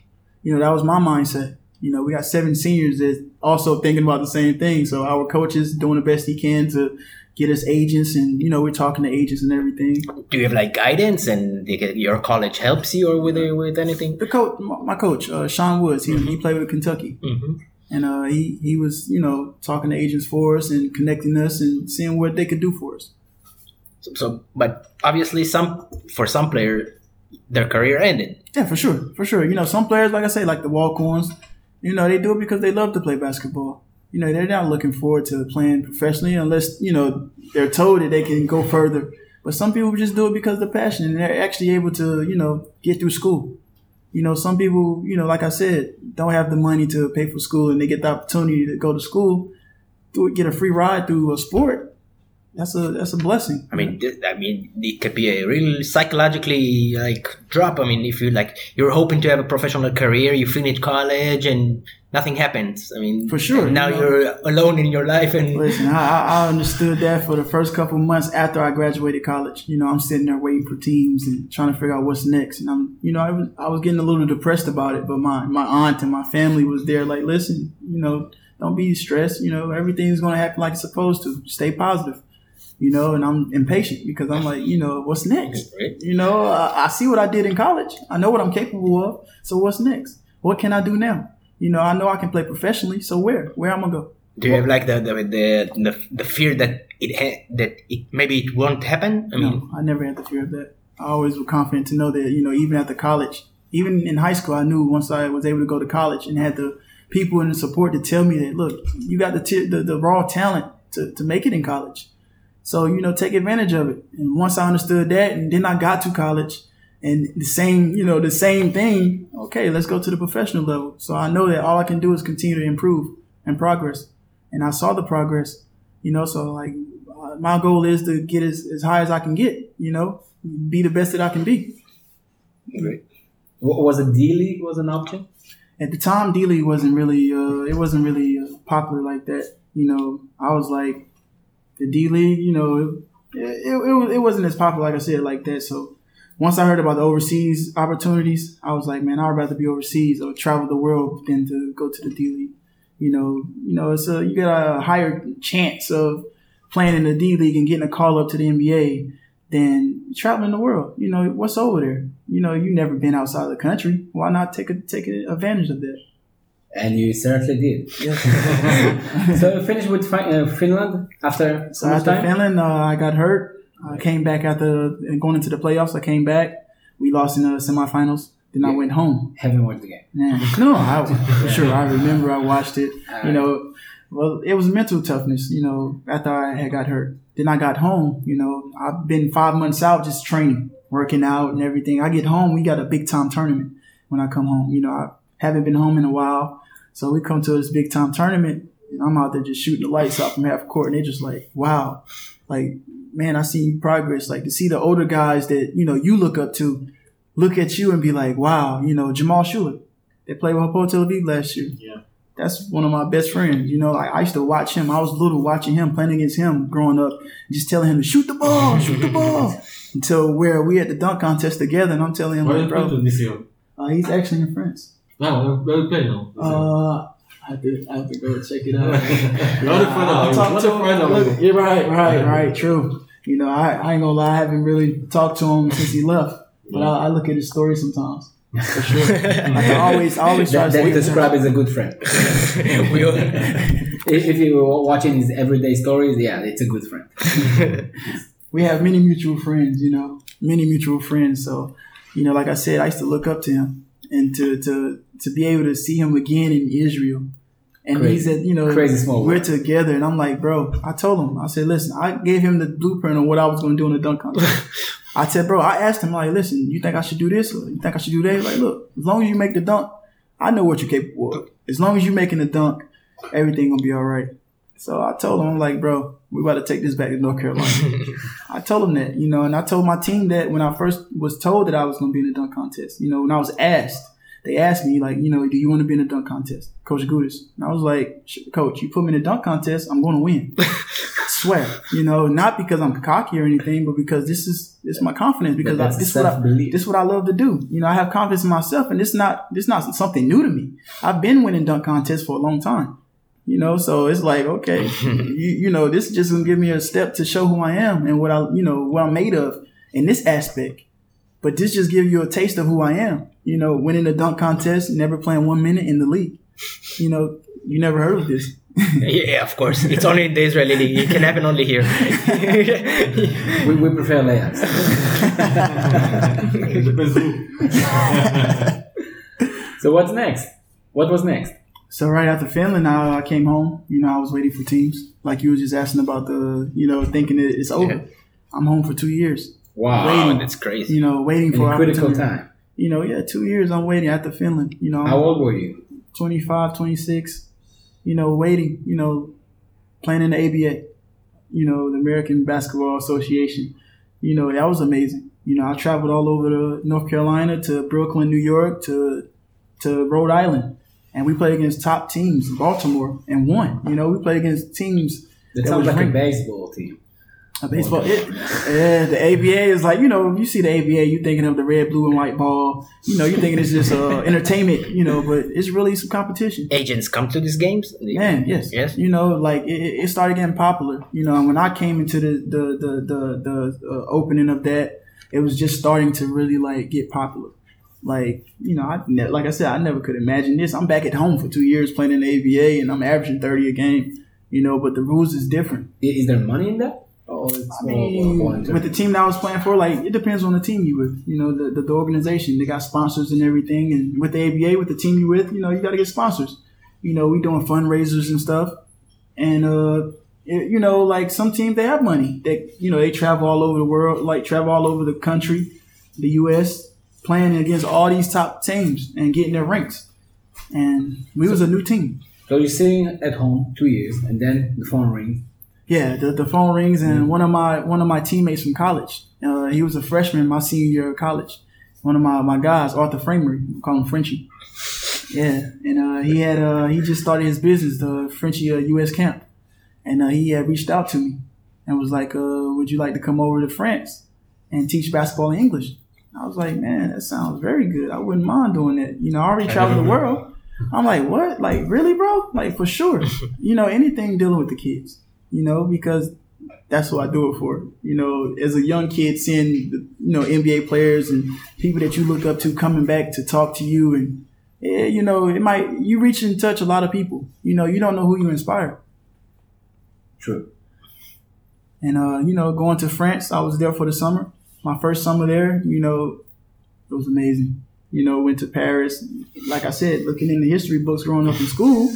S3: You know, that was my mindset. You know, we got seven seniors that also thinking about the same thing. So our coach is doing the best he can to get us agents and, you know, we're talking to agents and everything.
S5: do you have like guidance and they get- your college helps you or with with anything
S3: The coach, my coach, uh, Sean Woods, he, he played with Kentucky.
S5: hmm
S3: And uh, he, he was, you know, talking to agents for us and connecting us and seeing what they could do for us.
S5: so, so but obviously some for some player their career ended
S3: Yeah, for sure, for sure. You know, some players, like I say, like the walk-ons, you know, they do it because they love to play basketball. You know, they're not looking forward to playing professionally unless you know they're told that they can go further. But some people just do it because of the passion, and they're actually able to, you know, get through school. You know, some people, you know, like I said, don't have the money to pay for school, and they get the opportunity to go to school, get a free ride through a sport. That's a that's a blessing.
S5: I mean, th- I mean, it could be a real psychologically like drop. I mean, if you like, you're hoping to have a professional career, you finish college and nothing happens. I mean,
S3: For sure,
S5: now
S3: you know.
S5: you're alone in your life, and
S3: Listen, I, I understood that for the first couple months after I graduated college. You know, I'm sitting there waiting for teams and trying to figure out what's next. And I'm, you know, I was I was getting a little depressed about it. But my my aunt and my family was there, like, listen, you know, don't be stressed. You know, everything's gonna happen like it's supposed to. Stay positive. You know, and I'm impatient because I'm like, you know, what's next?
S5: Right.
S3: You know, I, I see what I did in college. I know what I'm capable of. So what's next? What can I do now? You know, I know I can play professionally. So where? Where am I'm gonna go?
S5: do you have like the the the, the, the fear that it ha- that it maybe it won't happen? I mean,
S3: No, I never had the fear of that. I always was confident to know that, you know, even after college, even in high school, I knew once I was able to go to college and had the people and the support to tell me that, look, you got the, t- the, the raw talent to, to make it in college. So, you know, take advantage of it. And once I understood that, and then I got to college and the same, you know, the same thing, okay, let's go to the professional level. So I know that all I can do is continue to improve and progress. And I saw the progress, you know, so like uh, my goal is to get as, as high as I can get, you know, be the best that I can be.
S1: Wa- Was it D League was an option?
S3: At the time, D League wasn't really, uh, it wasn't really uh, popular like that. You know, I was like, the D League, you know, it, it, it, it wasn't as popular, like I said, like that. So once I heard about the overseas opportunities, I was like, man, I'd rather be overseas or travel the world than to go to the D League. You know, you know, it's a, you got a higher chance of playing in the D League and getting a call up to the NBA than traveling the world. You know, what's over there? You know, you've never been outside of the country. Why not take a, take advantage of that?
S1: And you certainly did. so you finished with uh, Finland after
S3: So
S1: some
S3: after
S1: time?
S3: Finland, uh, I got hurt. I came back after going into the playoffs. I came back. We lost in the semifinals Then I went home.
S1: Haven't watched the game.
S3: Man, no, I, for sure. I remember I watched it. You know, well, it was mental toughness. You know, after I had got hurt. Then I got home. You know, I've been five months out just training, working out, and everything. I get home, we got a big time tournament. When I come home, you know, I haven't been home in a while, so we come to this big time tournament, and I'm out there just shooting the lights out from half court, and they're just like, wow, like man, I see progress. Like to see the older guys that you know you look up to, look at you and be like, wow, you know, Jamal Shuler. They played with Hapoel Tel Aviv last year.
S4: Yeah.
S3: That's one of my best friends. You know, like I used to watch him. I was little watching him, playing against him growing up, just telling him to shoot the ball, shoot the ball. Until where we had the dunk contest together, and I'm telling him,
S4: Where
S3: like, bro,
S4: this year?
S3: uh, he's actually in France.
S4: No, where you play now?
S3: Uh, I have to, I have to go check it out.
S4: You're the friend of
S3: talk
S4: You're the friend
S3: him.
S4: of
S3: Look, You're right, right, right. True. You know, I, I ain't gonna lie. I haven't really talked to him since he left, but I, I look at his story sometimes. For sure. Like I always, I always try
S1: That,
S3: to
S1: that
S3: say
S1: described as a good friend.
S5: we all,
S1: if, if you were watching his everyday stories, yeah, it's a good friend.
S3: we have many mutual friends, you know, many mutual friends. So, you know, like I said, I used to look up to him and to to to be able to see him again in Israel. And
S1: Crazy.
S3: he's at, you know,
S1: Crazy small
S3: we're together. And I'm like, bro, I told him, I said, listen, I gave him the blueprint on what I was going to do in the dunk contest. I said, bro, I asked him, like, listen, you think I should do this? Or you think I should do that? Like, look, as long as you make the dunk, I know what you're capable of. As long as you're making the dunk, everything gonna be all right. So I told him, I'm like, bro, we got to take this back to North Carolina. I told him that, you know, and I told my team that when I first was told that I was going to be in the dunk contest. You know, when I was asked, they asked me, like, you know, do you want to be in a dunk contest? Coach Goodes. And I was like, Coach, you put me in a dunk contest, I'm going to win. Swear. You know, not because I'm cocky or anything, but because this is this is my confidence. Because I, this is what I, this is what I love to do. You know, I have confidence in myself, and it's not this not something new to me. I've been winning dunk contests for a long time. You know, so it's like, okay, you, you know, this is just gonna give me a step to show who I am and what I, you know, what I'm made of in this aspect. But this just give you a taste of who I am. You know, winning the dunk contest, never playing one minute in the league. You know, you never heard of this.
S5: yeah, of course. It's only in the Israeli league. It can happen only here.
S1: We, we prefer layups.
S4: It depends who.
S1: so what's next? What was next?
S3: So right after Finland, I, I came home. You know, I was waiting for teams. Like you were just asking about the, you know, thinking that it's over.
S5: Yeah.
S3: I'm home for two years.
S1: Wow.
S5: wow, that's crazy.
S3: You know, waiting
S1: In
S3: for
S1: a critical time.
S3: You know, yeah, two years I'm waiting after Finland. You know,
S1: How old were you?
S3: 25, 26, you know, waiting, you know, playing in the ABA, you know, the American Basketball Association. You know, that was amazing. You know, I traveled all over to North Carolina to Brooklyn, New York, to to Rhode Island. And we played against top teams, Baltimore, and won. You know, we played against teams
S1: That
S3: That
S1: sounds like a
S3: ranked.
S1: baseball team.
S3: A baseball. It, yeah, the ABA is like you know you see the ABA, you thinking of the red, blue, and white ball. You know, you thinking it's just uh, entertainment. You know, but it's really some competition.
S5: Agents come to these games?
S3: Man, yes,
S5: Yes.
S3: You know, like it, it it started getting popular. You know, and when I came into the the the the, the uh, opening of that, it was just starting to really like get popular. Like you know, I ne- like I said, I never could imagine this. I'm back at home for two years playing in the ABA, and I'm averaging thirty a game. You know, but the rules is different.
S1: Is there money in that? Or it's
S3: I mean,
S1: voluntary?
S3: with the team that I was playing for, like it depends on the team you with. You know, the, the, the organization they got sponsors and everything, and with the ABA, with the team you with, you know, you got to get sponsors. You know, we doing fundraisers and stuff, and uh, it- you know, like some teams they have money. They you know they travel all over the world, like travel all over the country, the U.S. playing against all these top teams and getting their ranks. And we was a new team.
S1: so you're sitting at home two years, and then the phone rings.
S3: Yeah, the, the phone rings and one of my one of my teammates from college. Uh, he was a freshman my senior year of college. One of my, my guys, Arthur Framery, we call him Frenchie. Yeah, and uh, he had uh, he just started his business, the Frenchie uh, U.S. camp, and uh, he had reached out to me and was like, uh, "Would you like to come over to France and teach basketball in English?" I was like, "Man, that sounds very good. I wouldn't mind doing that. You know, I already traveled the world." I'm like, "What? Like, really, bro? Like, for sure. You know, anything dealing with the kids." You know, because that's what I do it for. You know, as a young kid, seeing the, you know NBA players and people that you look up to coming back to talk to you, and yeah, you know, it might you reach and touch a lot of people. You know, you don't know who you inspire.
S1: True.
S3: And uh, you know, going to France, I was there for the summer. My first summer there, you know, it was amazing. You know, went to Paris. Like I said, looking in the history books growing up in school,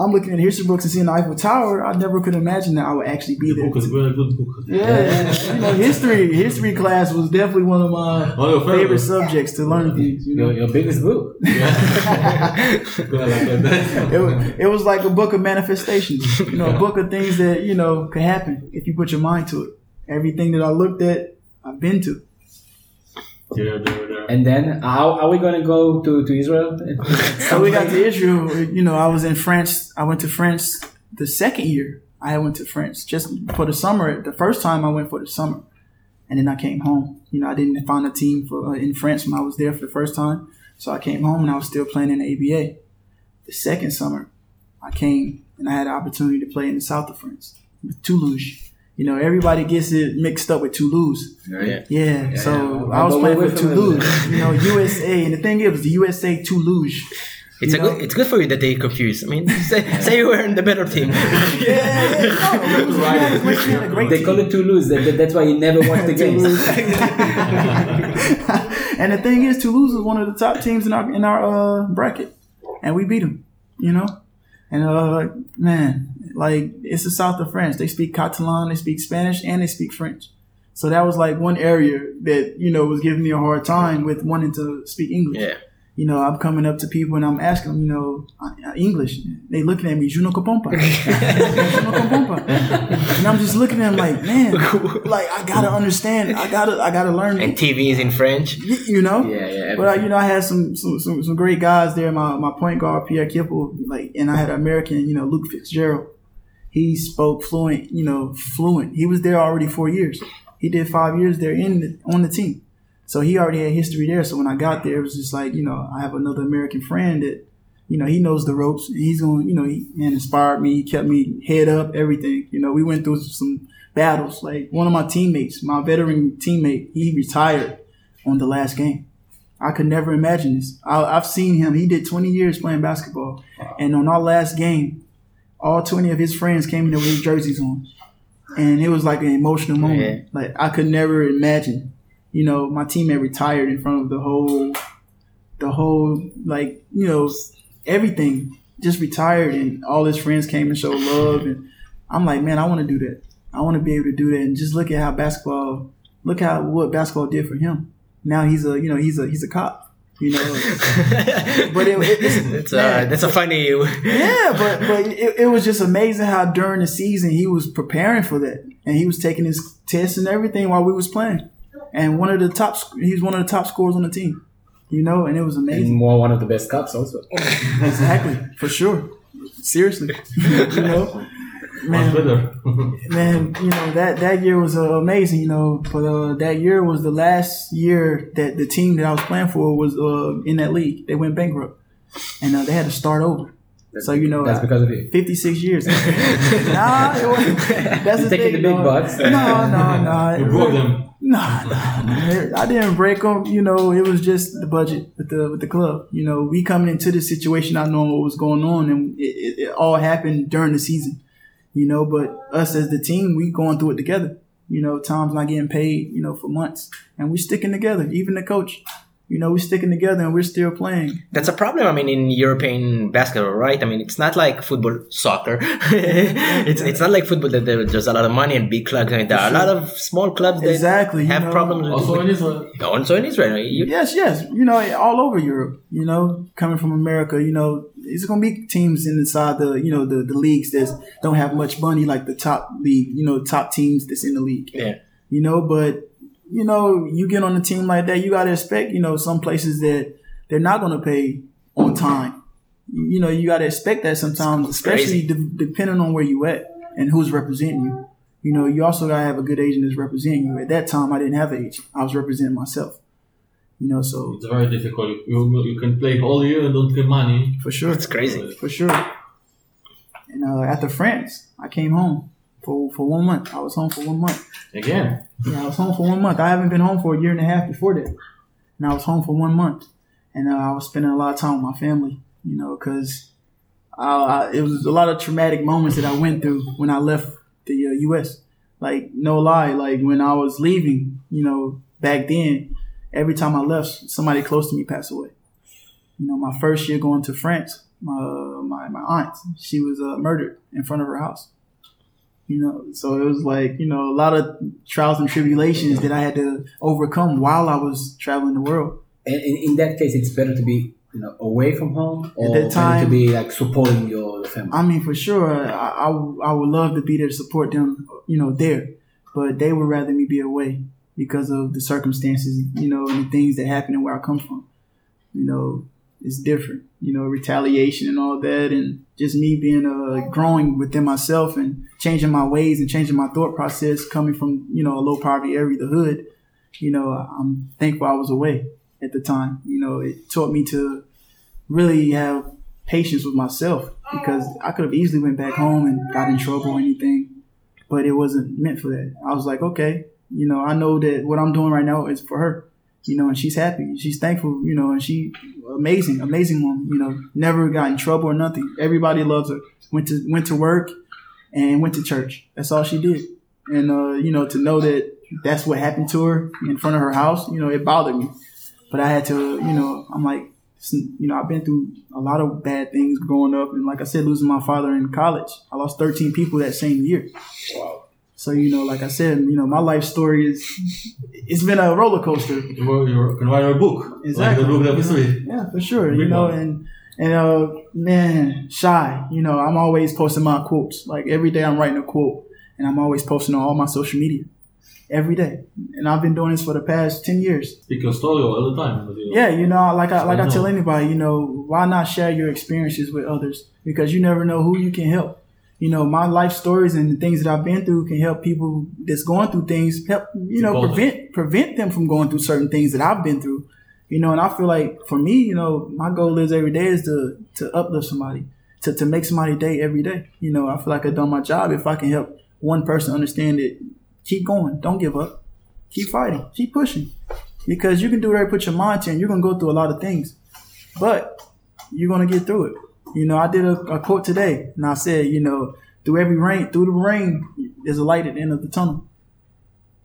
S3: I'm looking at history books and seeing the Eiffel Tower. I never could imagine that I would actually be
S4: The
S3: there.
S4: book is very good book.
S3: Yeah, you know, history history class was definitely one of my
S4: One of
S3: favorite
S4: favorite.
S3: subjects to learn things. You know,
S1: Your, your biggest book.
S4: Good, I like that.
S3: it was, it was like a book of manifestations. You know, a book of things that you know could happen if you put your mind to it. Everything that I looked at, I've been to.
S4: There, there, there.
S1: And then, how are we going to go to, to Israel?
S3: So we got to Israel. You know, I was in France. I went to France the second year. I went to France just for the summer. The first time I went for the summer, and then I came home. You know, I didn't find a team for uh, in France when I was there for the first time, so I came home and I was still playing in the ABA. The second summer, I came and I had the opportunity to play in the south of France, with Toulouse. You know, everybody gets it mixed up with Toulouse.
S5: Yeah.
S3: Yeah, so
S1: yeah.
S3: I was playing for
S1: with
S3: Toulouse. You know, USA, and the thing is, the USA Toulouse.
S5: It's a
S3: know?
S5: good. It's good for you that they confuse. I mean, say, say you were in the better team.
S3: Yeah, yeah, no, it yeah, it was- we had a great
S1: They
S3: team.
S1: call it Toulouse. That, that- that's why you never watch the games.
S3: and the thing is, Toulouse is one of the top teams in our in our uh, bracket, and we beat them. You know, and uh, man, like it's the south of France. They speak Catalan, they speak Spanish, and they speak French. So that was like one area that you know was giving me a hard time with wanting to speak English.
S5: Yeah.
S3: You know, I'm coming up to people and I'm asking them, you know, uh, English. They looking at me, "Je ne comprends pas." Je ne comprends pas. and I'm just looking at them like, man, like I gotta understand. I gotta, I gotta learn.
S5: and TV is in French.
S3: You know.
S1: Yeah, yeah,
S3: But uh, you know, I had some some, some some great guys there. My my point guard Pierre Kippel, like, and I had an American, you know, Luke Fitzgerald. He spoke fluent, you know, fluent. He was there already four years. He did five years there in the, on the team, so he already had history there. So when I got there, it was just like, you know, I have another American friend that, you know, he knows the ropes. And he's going, you know, he man inspired me. He kept me head up, everything. You know, we went through some battles. Like one of my teammates, my veteran teammate, he retired on the last game. I could never imagine this. I, I've seen him. He did 20 years playing basketball, and on our last game, all 20 of his friends came in there with his jerseys on, and it was like an emotional moment. Like I could never imagine. You know, my teammate retired in front of the whole, the whole like you know, everything just retired, and all his friends came and showed love, and I'm like, man, I want to do that. I want to be able to do that, and just look at how basketball, look how what basketball did for him. Now he's a you know he's a he's a cop. You know, but it, it, it's,
S5: That's
S3: man,
S5: uh, that's a funny.
S3: yeah, but but it, it was just amazing how during the season he was preparing for that, and he was taking his tests and everything while we was playing. And one of the top, sc- he's one of the top scorers on the team. You know, and it was
S1: And
S3: amazing.
S1: more one of the best cups also.
S3: Exactly, for sure. Seriously, you know, Man, man, you know that that year was uh, amazing. You know, but uh, that year was the last year that the team that I was playing for was uh, in that league. They went bankrupt, and uh, they had to start over. So you know,
S1: That's because of you.
S3: 56 years. nah, it wasn't. That's the
S1: Taking
S3: thing.
S1: the big
S3: no.
S1: bucks.
S3: No, no, no.
S4: You broke them.
S3: Nah, nah, nah. I didn't break them. You know, it was just the budget with the with the club. You know, we coming into the situation, not knowing what was going on, and it, it, it all happened during the season. You know, but us as the team, we going through it together. You know, Tom's not getting paid. You know, for months, and we sticking together. Even the coach. You know, we sticking together, and we're still playing.
S5: That's a problem. I mean, in European basketball, right? I mean, it's not like football, soccer. it's it's not like football that there- there's a lot of money and big clubs. I mean, there are a lot of small clubs that
S3: Exactly,
S5: have
S3: know.
S5: problems. with-
S4: Also in Israel.
S5: also in Israel. You,
S3: Yes, yes. You know, all over Europe. You know, coming from America, you know, it's gonna be teams inside the you know the the leagues that don't have much money like the top league. You know, top teams that's in the league.
S5: Yeah.
S3: You know, but you know, you get on a team like that, you gotta expect you know some places that they're not gonna pay on time. You know, you gotta expect that sometimes, especially de- depending on where you at and who's representing you. You know, you also gotta have a good agent that's representing you. At that time, I didn't have an agent; I was representing myself. You know, so
S4: It's very difficult. You, you, you can play all year and don't get money.
S3: for sure,
S5: it's crazy.
S3: for sure. And uh, after France, I came home for for one month. I was home for one month.
S4: Again.
S3: Yeah, I was home for one month. I haven't been home for a year and a half before that. And I was home for one month, and uh, I was spending a lot of time with my family. You know, because uh, it was a lot of traumatic moments that I went through when I left the uh, U.S. Like no lie, like when I was leaving, you know, back then, every time I left, somebody close to me passed away. You know, my first year going to France, my my, my aunt, she was uh, murdered in front of her house. You know, so it was like you know a lot of trials and tribulations that I had to overcome while I was traveling the world.
S1: And in, that case, it's better to be you know away from home or
S3: that time-
S1: to be like supporting your family.
S3: I mean, for sure, I, I, I would love to be there to support them, you know, there, but they would rather me be away because of the circumstances, you know, and the things that happen and where I come from. You know, it's different, you know, retaliation and all that, and just me being uh growing within myself and changing my ways and changing my thought process, coming from you know a low poverty area, the hood. You know, I'm thankful I was away at the time. You know, it taught me to really have patience with myself because I could have easily went back home and got in trouble or anything, but it wasn't meant for that. I was like, okay, you know, I know that what I'm doing right now is for her, you know, and she's happy, she's thankful, you know, and she amazing, amazing woman, you know, never got in trouble or nothing. Everybody loves her. Went to went to work and went to church. That's all she did. And uh, you know, to know that that's what happened to her in front of her house, you know, it bothered me. But I had to, you know, I'm like, you know, I've been through a lot of bad things growing up, and like I said, losing my father in college, I lost 13 people that same year.
S1: Wow.
S3: So you know, like I said, you know, my life story is it's been a roller coaster.
S4: You can write a book.
S3: Exactly.
S4: Like the book of history.
S3: Yeah, for sure.
S4: Big
S3: you know,
S4: one.
S3: and and uh, man, shy. You know, I'm always posting my quotes. Like every day, I'm writing a quote, and I'm always posting on all my social media every day. And I've been doing this for the past ten years.
S4: Your story all the time. you.
S3: Yeah, you know, like I like I
S4: I
S3: tell anybody, you know, why not share your experiences with others? Because you never know who you can help. You know, my life stories and the things that I've been through can help people that's going through things help you know prevent prevent them from going through certain things that I've been through. You know, and I feel like for me, you know, my goal is every day is to to uplift somebody, to to make somebody day every day. You know, I feel like I've done my job if I can help one person understand it. Keep going, don't give up, keep fighting, keep pushing, because you can do whatever you put your mind to, and you're gonna go through a lot of things, but you're gonna get through it. You know, I did a, a quote today, and I said, you know, through every rain, through the rain, there's a light at the end of the tunnel.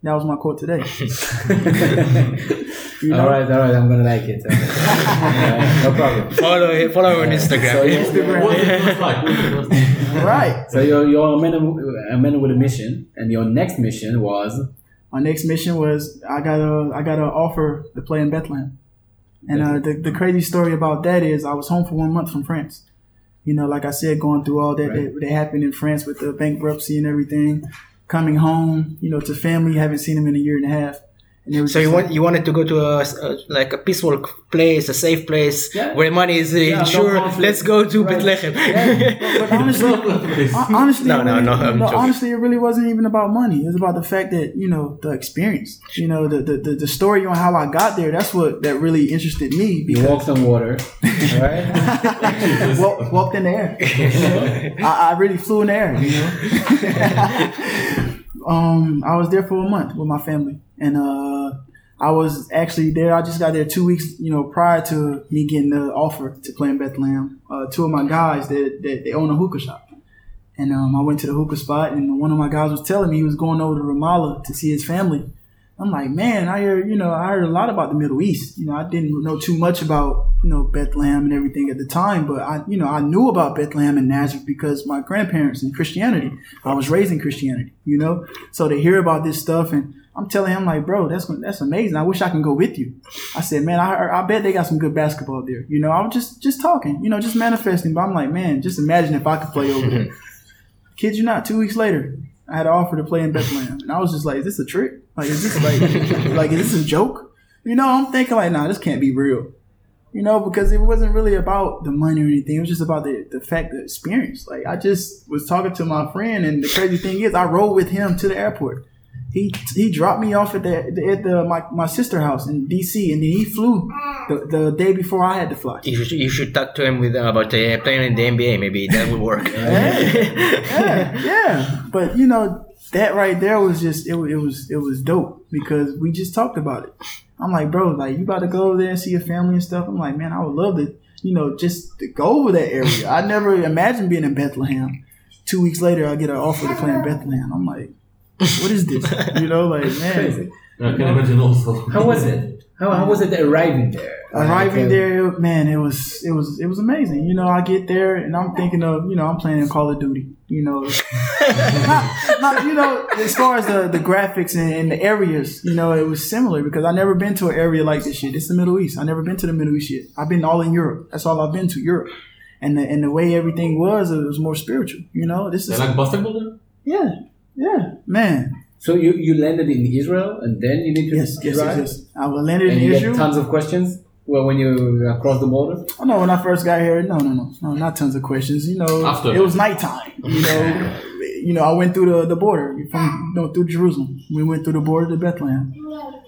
S3: That was my quote today. You know?
S1: All right, all right, I'm gonna like it. Alright, no problem.
S5: Follow follow on Instagram.
S1: So, yeah.
S4: What was it first like? What was it first like?
S3: Right.
S1: So you're you're a man, a man with a mission, and your next mission was
S3: My next mission was I got a I got an offer to play in Bethlehem, and uh, the the crazy story about that is I was home for one month from France. You know, like I said, going through all that
S1: Right.
S3: that, that happened in France with the bankruptcy and everything, coming home, you know, to family, haven't seen them in a year and a half. And it was
S5: So you want
S3: like-
S5: you wanted to go to a, a- like a peaceful place, a safe place
S1: Yeah.
S5: where money is uh,
S1: no
S5: insured.
S1: conflict.
S5: Let's go to
S1: Right.
S5: Bethlehem.
S3: But honestly, honestly,
S5: No,
S3: it
S5: no,
S3: really-
S5: no, I'm joking.
S3: honestly, it really wasn't even about money. It was about the fact that you know the experience, you know, the the, the, the story on how I got there. That's what that really interested me
S1: you walked on water, right?
S3: Walk, walked in the air. You know? I, I really flew in the air. You know. um, I was there for a month with my family, and uh, I was actually there. I just got there two weeks, you know, prior to me getting the offer to play in Bethlehem. Uh, two of my guys that, that they own a hookah shop, and um, I went to the hookah spot, and one of my guys was telling me he was going over to Ramallah to see his family. I'm like, man, I heard, you know, I heard a lot about the Middle East. You know, I didn't know too much about, you know, Bethlehem and everything at the time, but I, you know, I knew about Bethlehem and Nazareth because my grandparents and Christianity. I was raised in Christianity, you know, so to hear about this stuff and I'm telling him like, bro, that's that's amazing. I wish I can go with you. I said, man, I, I bet they got some good basketball there. You know, I was just just talking, you know, just manifesting. But I'm like, man, just imagine if I could play over there. Kid you not, two weeks later, I had an offer to play in Bethlehem, and I was just like, "Is this a trick? Like, is this like, like, is this a joke?" You know, I'm thinking like, "Nah, this can't be real." You know, because it wasn't really about the money or anything. It was just about the the fact, the experience. Like, I just was talking to my friend, and the crazy thing is, I rode with him to the airport. He he dropped me off at the at the my, my sister house in D.C. and then he flew the, the day before I had to fly.
S5: You should, you should talk to him with uh, about uh, playing in the NBA. Maybe that would work.
S3: yeah, yeah. But you know, that right there was just it, it was it was dope because we just talked about it. I'm like, bro, like you about to go over there and see your family and stuff. I'm like, man, I would love to, you know, just to go over that area. I never imagined being in Bethlehem. Two weeks later, I get an offer to play in Bethlehem. I'm like, what is this? You know, like man,
S1: Crazy.
S4: I can imagine also.
S1: How was it? How, how was it arriving there?
S3: Arriving
S1: Like, uh,
S3: there, man, it was it was it was amazing. You know, I get there and I'm thinking of you know I'm playing Call of Duty. You know, not, not you know as far as the the graphics and, and the areas, you know, it was similar because I never been to an area like this shit. It's the Middle East. I never been to the Middle East yet. I've been all in Europe. That's all I've been to Europe. And the, and the way everything was, it was more spiritual. You know, this
S4: They
S3: is
S4: like basketball there?
S3: yeah, yeah, man.
S1: So you, you landed in Israel and then you need to
S3: Yes, yes, yes, yes. I landed
S1: And
S3: in
S1: you
S3: Israel.
S1: get tons of questions well, when you cross the border?
S3: Oh, no, when I first got here, no, no, no, no, not tons of questions. You know,
S4: After.
S3: it was nighttime. You know, you know, I went through the, the border from you know, through Jerusalem. We went through the border to Bethlehem,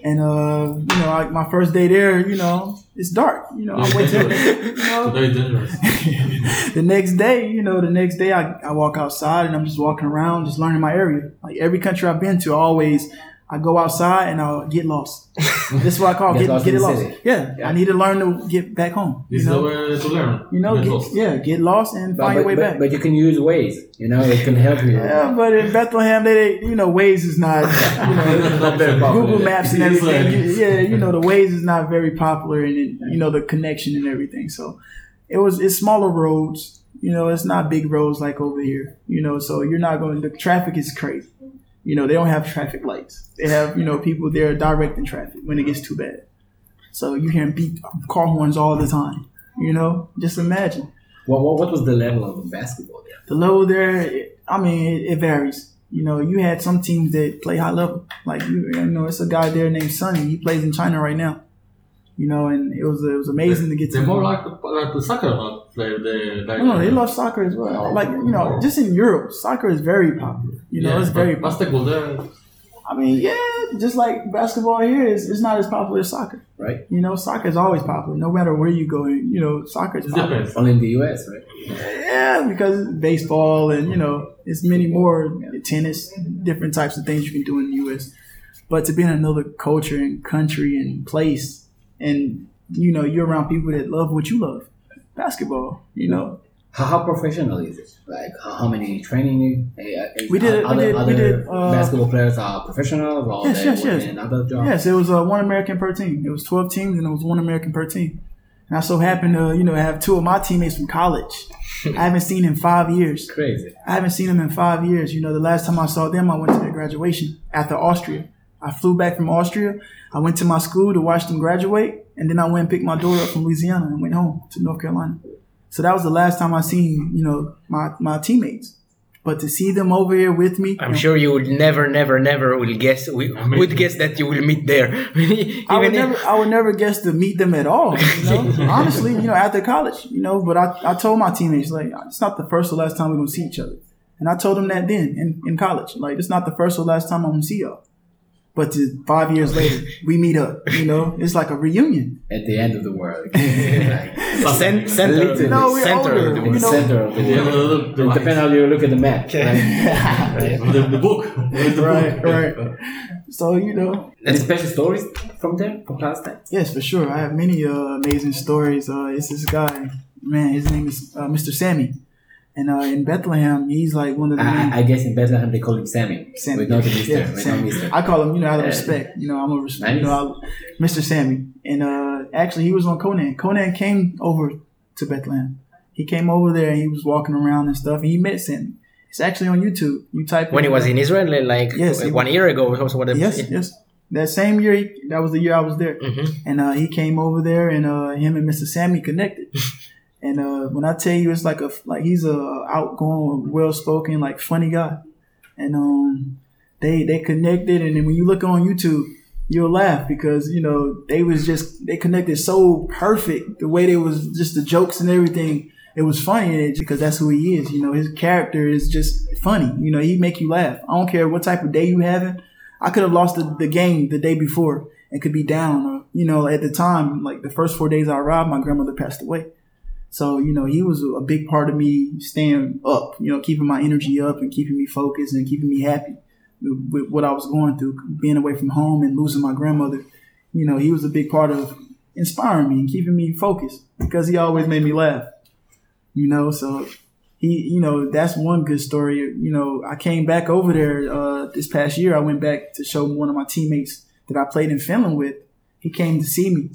S3: and uh, you know, I, my first day there, you know, it's dark. You know, I went to, you know,
S4: Very dangerous.
S3: the next day, you know, the next day I, I walk outside and I'm just walking around, just learning my area. Like every country I've been to, I always I go outside and I'll get lost. This is what I call
S1: Get
S3: get,
S1: lost
S3: get it lost. Yeah,
S1: Yeah.
S3: I need to learn to get back home.
S4: This
S3: you know,
S4: is the way to learn.
S3: you know,
S4: Get
S3: get,
S4: lost.
S3: yeah, get lost and
S1: But,
S3: find your way
S1: but,
S3: back.
S1: but you can use Waze. you know, it can help you.
S3: yeah, but in Bethlehem, they, they you know, Waze is not, you know,
S4: Not very popular.
S3: Google Maps and everything. you- yeah, you know, the Waze is not very popular and, it, you know, the connection and everything. So it was, it's smaller roads. You know, it's not big roads like over here, you know, so you're not going, the traffic is crazy. You know, they don't have traffic lights. They have, you know, people there directing traffic when it gets too bad. So you hear beat car horns all the time. You know, just imagine
S1: What, what, what was the level of basketball there?
S3: the level there. I mean, it, it varies. You know, you had some teams that play high level. Like you, you know, it's a guy there named Sonny. He plays in China right now. You know, and it was it was amazing to get to.
S4: More like the, like the soccer not player. They like.
S3: No, no, they love soccer as well. Oh. Like you know, just in Europe, soccer is very popular. You know,
S4: Yeah,
S3: it's
S4: but
S3: very. popular.
S4: basketball there.
S3: I mean, yeah, just like basketball here is it's not as popular as soccer.
S1: Right?
S3: You know, soccer is always popular, no matter where you go. You know, soccer is
S4: It
S3: popular.
S4: depends.
S1: Only in the US, right?
S3: Yeah, because baseball and you know, it's many more tennis, different types of things you can do in the U.S. But to be in another culture and country and place, and you know, you're around people that love what you love, basketball. You know,
S1: How, how professional is it? Like how, how many training? Is-
S3: We did it- we
S1: Other,
S3: we did, uh,
S1: basketball players are professionals or
S3: Yes, yes, yes.
S1: in another job.
S3: yes, it was uh, one American per team. It was 12 teams, and it was one American per team. And I so happened to, you know, have two of my teammates from college. I haven't seen in five years.
S1: Crazy.
S3: I haven't seen them in five years. You know, the last time I saw them, I went to their graduation after Austria. I flew back from Austria. I went to my school to watch them graduate, and then I went and picked my daughter up from Louisiana and went home to North Carolina. So that was the last time I seen, you know, my, my teammates. But to see them over here with me,
S5: I'm sure you would never, never, never will guess. We would guess that you will meet there.
S3: I would never, I would never guess to meet them at all. You know, honestly, you know, after college, you know. But I, I told my teammates like it's not the first or last time we're gonna see each other, and I told them that then in, in college, like it's not the first or last time I'm gonna see y'all. But to, five years later, we meet up. You know, it's like a reunion.
S1: At the end of the world. like,
S5: Cen- center,
S1: Literally.
S3: No, we're
S5: center
S3: older.
S5: of the
S1: in
S3: You know-
S1: center of the world.
S4: the, the,
S1: It depends how you look at the map. Right?
S4: the, the book. Where's the
S3: Right,
S4: book?
S3: right. So you know,
S1: Any special stories from there, from class time?
S3: yes, for sure. I have many uh, amazing stories. Uh, it's this guy, man. His name is uh, Mr. Sammy, and uh, in Bethlehem, he's like one of the.
S1: I, I guess in Bethlehem they call him Sammy.
S3: Sammy.
S1: With no Mr.
S3: Yeah,
S1: with
S3: Sammy.
S1: no
S3: I call him, you know, out of respect. You know, I'm a respect.
S1: Nice.
S3: You know, I, Mr. Sammy, and uh, actually, he was on Conan. Conan came over to Bethlehem. He came over there and he was walking around and stuff, and he met Sammy. It's actually on YouTube. You type
S5: when he was in Israel, like
S3: Yes,
S5: one year ago, or so. What
S3: Yes, yes. That same year, he, that was the year I was there,
S5: Mhm.
S3: and uh, he came over there, and uh, him and Mr. Sammy connected. and uh, when I tell you, it's like a like he's a outgoing, well spoken, like funny guy, and um, they they connected, and then when you look on YouTube, you'll laugh because you know they was just they connected so perfect. The way they was just the jokes and everything. It was funny because that's who he is. You know, his character is just funny. You know, he make you laugh. I don't care what type of day you having. I could have lost the, the game the day before and could be down. Or, you know, at the time, like the first four days I arrived, my grandmother passed away. So, you know, he was a big part of me staying up, you know, keeping my energy up and keeping me focused and keeping me happy with, what I was going through, being away from home and losing my grandmother. You know, he was a big part of inspiring me and keeping me focused because he always made me laugh. You know, so he, you know, that's one good story. You know, I came back over there uh, this past year. I went back to show one of my teammates that I played in Finland with he came to see me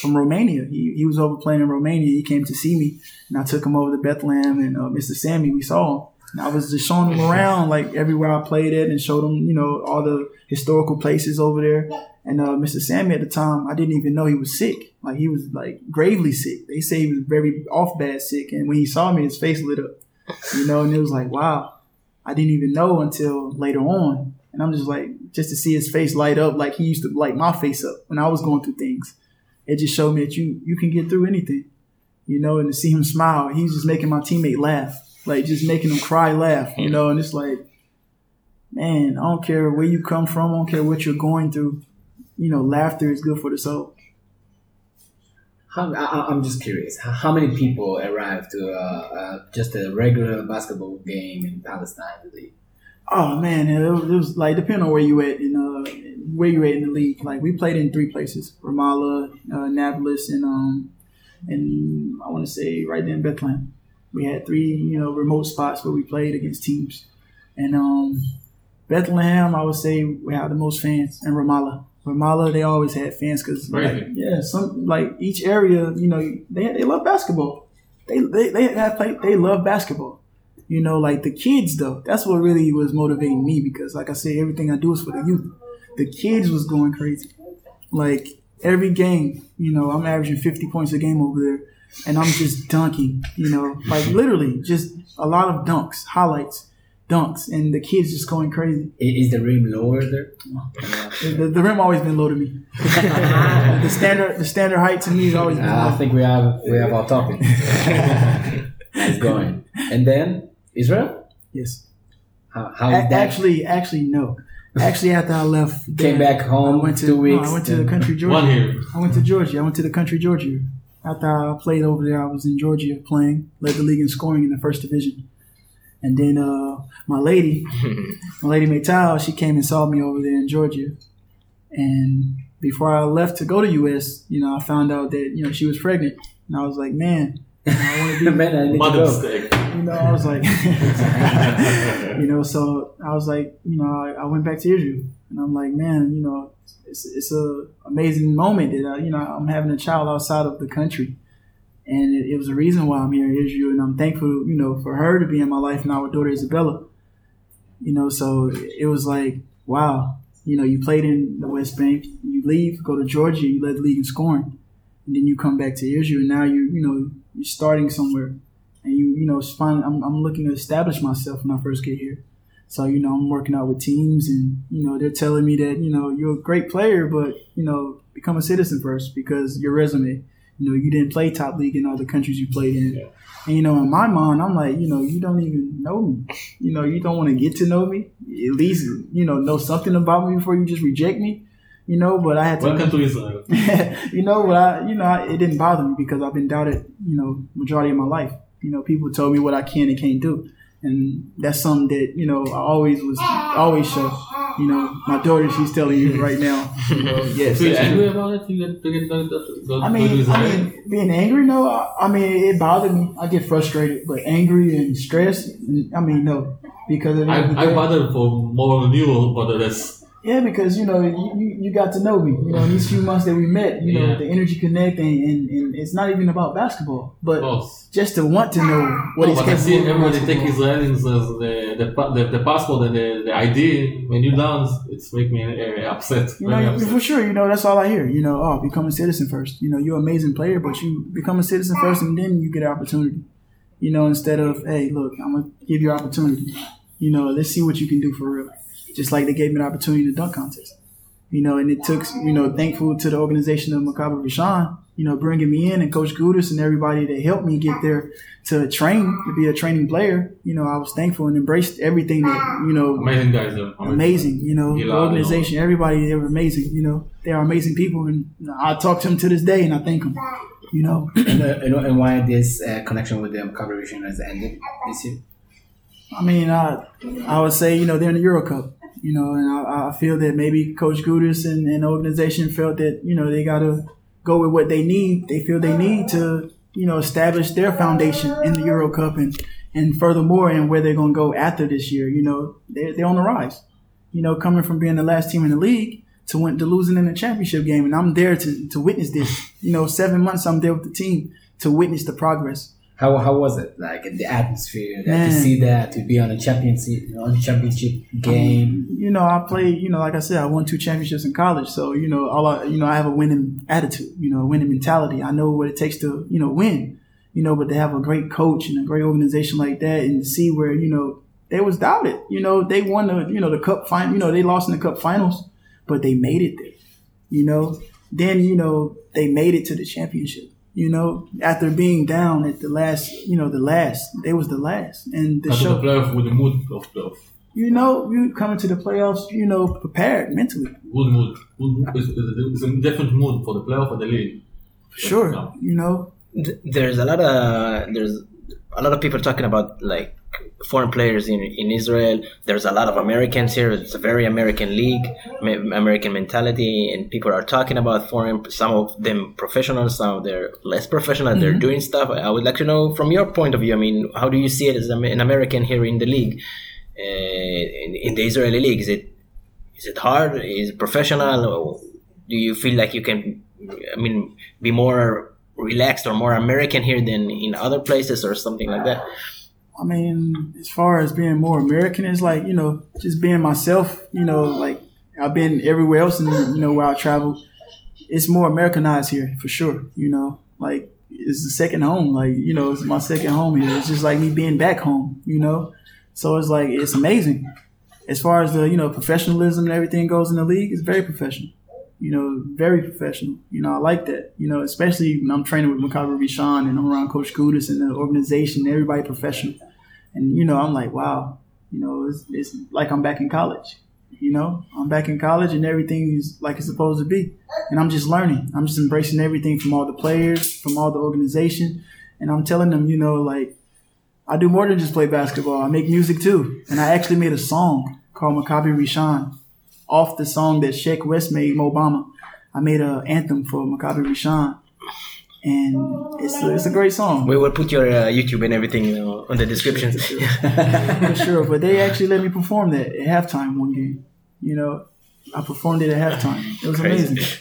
S3: from Romania. He, he was over playing in Romania. He came to see me, and I took him over to Bethlehem and uh, Mr. Sammy. We saw him. And I was just showing him around like everywhere I played at, and showed him you know all the historical places over there. And uh, Mr. Sammy at the time, I didn't even know he was sick. Like he was like gravely sick. They say he was very off bad sick. And when he saw me, his face lit up. You know, and it was like, wow. I didn't even know until later on. And I'm just like, just to see his face light up like he used to light my face up when I was going through things. It just showed me that you you can get through anything. You know, and to see him smile, he's just making my teammate laugh. Like just making him cry laugh, you know, and it's like, man, I don't care where you come from, I don't care what you're going through. You know, laughter is good for the soul.
S1: I, I'm just curious. How, many people arrive to uh, uh, just a regular basketball game in Palestine? League?
S3: Oh man, it was, it was like depending on where you at in uh where you at in the league. Like we played in three places: Ramallah, uh, Nablus, and um and I want to say right there in Bethlehem. We had three you know remote spots where we played against teams, and um Bethlehem I would say we had the most fans, and Ramallah. Ramallah, they always had fans because, like, yeah, some like each area, you know, they they love basketball. They they they have played. They love basketball. You know, like the kids though. That's what really was motivating me because, like I said, everything I do is for the youth. The kids was going crazy. Like every game, you know, I'm averaging 50 points a game over there, and I'm just dunking. You know, like literally just a lot of dunks, highlights dunks, and the kids just going crazy.
S1: Is the rim lower there?
S3: The, the rim always been low to me. the standard the standard height to me has always been.
S1: I think we have we have our topic. it's going, and then Israel.
S3: Yes.
S1: How, how is that?
S3: Actually, actually, no. Actually, after I left,
S1: Came
S3: there,
S1: back home
S3: I went to
S1: two
S3: no,
S1: weeks,
S3: I went to the country Georgia.
S4: One here.
S3: I went to Georgia. I went to the country Georgia. After I played over there, I was in Georgia playing, led the league in scoring in the first division. And then uh, my lady, my lady Maytal, she came and saw me over there in Georgia. And before I left to go to US, you know, I found out that you know she was pregnant, and I was like, man, I want to be
S1: Man, I need to
S4: Mother
S1: go.
S4: mistake.
S3: Know, I was like, you know, so I was like, you know, I, I went back to Israel, and I'm like, man, you know, it's it's a amazing moment that I, you know I'm having a child outside of the country, and it, it was a reason why I'm here in Israel, and I'm thankful, you know, for her to be in my life and our daughter Isabella, you know, so it was like, wow, you know, you played in the West Bank, you leave, go to Georgia, you led the league in scoring, and then you come back to Israel, and now you, you know, you're starting somewhere and you you know find I'm, I'm looking to establish myself when I first get here. So you know I'm working out with teams, and you know they're telling me that you know you're a great player, but you know become a citizen first because your resume. You know you didn't play top league in all the countries you played in, and you know in my mind I'm like you know you don't even know me. You know you don't want to get to know me. At least you know know something about me before you just reject me. You know, but I had to
S4: Welcome to Israel.
S3: you know, but I, you know, I, it didn't bother me because I've been doubted, you know, majority of my life. You know, people told me what I can and can't do, and that's something that you know I always was always show. You know, my daughter, she's telling you right now. You know, yes.
S4: Feel angry about it? You get get to go, go,
S3: I mean, I mean, being angry, no. I, I mean, it bothered me. I get frustrated, but angry and stressed, I mean, no, because at the end of
S4: I, I
S3: day-
S4: bothered for more than you, but less.
S3: Yeah, because you know you, you, you got to know me. You know, in these few months that we met, you know,
S4: Yeah.
S3: the energy connect, and, and, and it's not even about basketball, but just to want to know what
S4: no,
S3: is
S4: but I see everybody take. Israelis as the, the, the, the passport and the, the ID. When you dance, it's make me uh, upset.
S3: You know,
S4: upset.
S3: for sure. You know, that's all I hear. You know, oh, become a citizen first. You know, you're an amazing player, but you become a citizen first, and then you get an opportunity. You know, instead of hey, look, I'm gonna give you an opportunity. You know, let's see what you can do for real. Just like they gave me an opportunity in the dunk contest. You know, and it took you know, thankful to the organization of Maccabi Rishon, you know, bringing me in and Coach Goodes and everybody that helped me get there to train to be a training player. You know, I was thankful and embraced everything that you know
S4: Amazing guys. there.
S3: amazing. You know, the organization, everybody, they were amazing. You know, they are amazing people, and I talk to them to this day, and I thank them. You know,
S1: And, uh, and, and why this uh, connection with the collaboration has ended this year?
S3: I mean, I I would say you know they're in the Euro Cup. You know, and I, I feel that maybe Coach Goodes and, and organization felt that you know they got to go with what they need. They feel they need to you know establish their foundation in the Euro Cup and and furthermore and where they're going to go after this year. You know, they're they're on the rise. You know, coming from being the last team in the league to win to losing in the championship game, and I'm there to to witness this. You know, seven months I'm there with the team to witness the progress.
S1: How, how was it like the atmosphere that, to see that to be on a championship on a championship game?
S3: You know, I played. You know, like I said, I won two championships in college, so you know, all I, you know, I have a winning attitude. You know, a winning mentality. I know what it takes to you know win. You know, but to have a great coach and a great organization like that, and to see where you know they was doubted. You know, they won the you know the cup final. You know, they lost in the cup finals, but they made it there. You know, then you know they made it to the championship. You know, after being down at the last, you know, the last, they was the last, and the
S4: Come to
S3: show.
S4: the playoff with the mood of playoff.
S3: You know, you coming to the playoffs, you know, prepared mentally.
S4: Good mood. Good mood. It's, it's a different mood for the playoff and the league.
S3: Sure.
S4: Yeah.
S3: You know,
S5: there's a lot of there's a lot of people talking about like foreign players in in Israel. There's a lot of Americans here. It's a very American league, American mentality, and people are talking about foreign. Some of them professional, some of them less professional. They're doing stuff. I would like to know from your point of view. I mean, how do you see it as an American here in the league, uh, in, in the Israeli league? Is it is it hard? Is it professional? Do you feel like you can, I mean, be more relaxed or more American here than in other places or something like that?
S3: I mean, as far as being more American, is like you know, just being myself. You know, like I've been everywhere else, and you know where I travel, it's more Americanized here for sure. You know, like it's the second home. Like you know, it's my second home here. It's just like me being back home. You know, so it's like it's amazing. As far as the you know professionalism and everything goes in the league, it's very professional. You know, very professional. You know, I like that. You know, especially when I'm training with Maccabi Rishon and I'm around Coach Goodes and the organization, everybody professional. And you know, I'm like, wow, you know, it's, it's like I'm back in college. You know, I'm back in college and everything is like it's supposed to be. And I'm just learning. I'm just embracing everything from all the players, from all the organization. And I'm telling them, you know, like I do more than just play basketball. I make music too. And I actually made a song called Maccabi Rishon off the song that Sheck Wes made, Mo Bamba. I made an anthem for Maccabi Rishon. And it's a, it's a great song.
S5: We will put your uh, YouTube and everything you know, on the description.
S3: for sure. But they actually let me perform that at halftime one game. You know, I performed it at halftime. It was
S5: Crazy.
S3: amazing.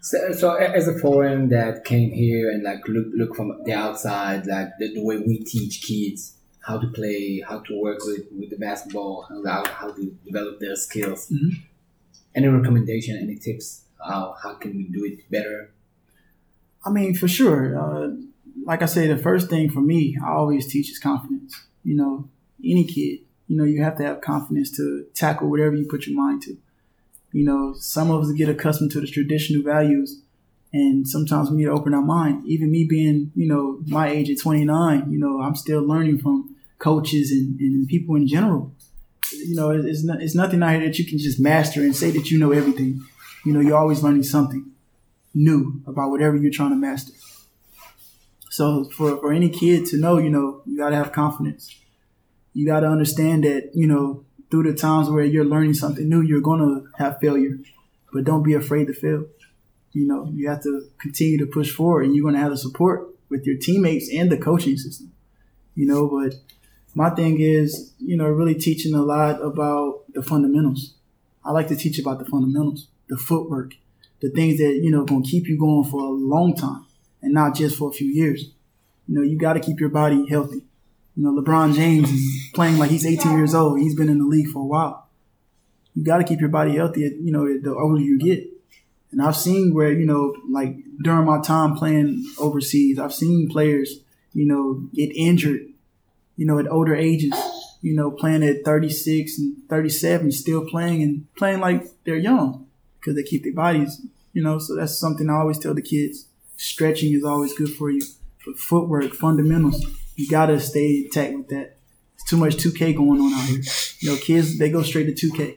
S1: So, so a- as a foreign that came here and like look look from the outside, like the, the way we teach kids how to play, how to work with, with the basketball, how, how to develop their skills.
S3: Mhm.
S1: Any recommendation, any tips? How how can we do it better?
S3: I mean, for sure. Uh, like I say, the first thing for me, I always teach is confidence. You know, any kid, you know, you have to have confidence to tackle whatever you put your mind to. You know, some of us get accustomed to the traditional values, and sometimes we need to open our mind. Even me being, you know, my age at 29, you know, I'm still learning from coaches and, and people in general. You know, it's, not, it's nothing out here that you can just master and say that you know everything. You know, you're always learning something new about whatever you're trying to master. So for, for any kid to know, you know, you gotta have confidence. You gotta understand that, you know, through the times where you're learning something new, you're gonna have failure. But don't be afraid to fail. You know, you have to continue to push forward and you're gonna have the support with your teammates and the coaching system. You know, but my thing is, you know, really teaching a lot about the fundamentals. I like to teach about the fundamentals, the footwork, the things that you know gonna keep you going for a long time and not just for a few years. You know, you got to keep your body healthy. You know, LeBron James is playing like he's 18 years old. He's been in the league for a while. You got to keep your body healthy. You know, the older you get. And I've seen where you know, like during my time playing overseas, I've seen players, you know, get injured. You know, at older ages. You know, playing at 36 and 37, still playing and playing like they're young because they keep their bodies, you know. So that's something I always tell the kids. Stretching is always good for you. But footwork, fundamentals, you gotta stay intact with that. It's too much 2K going on out here. You know, kids they go straight to 2K.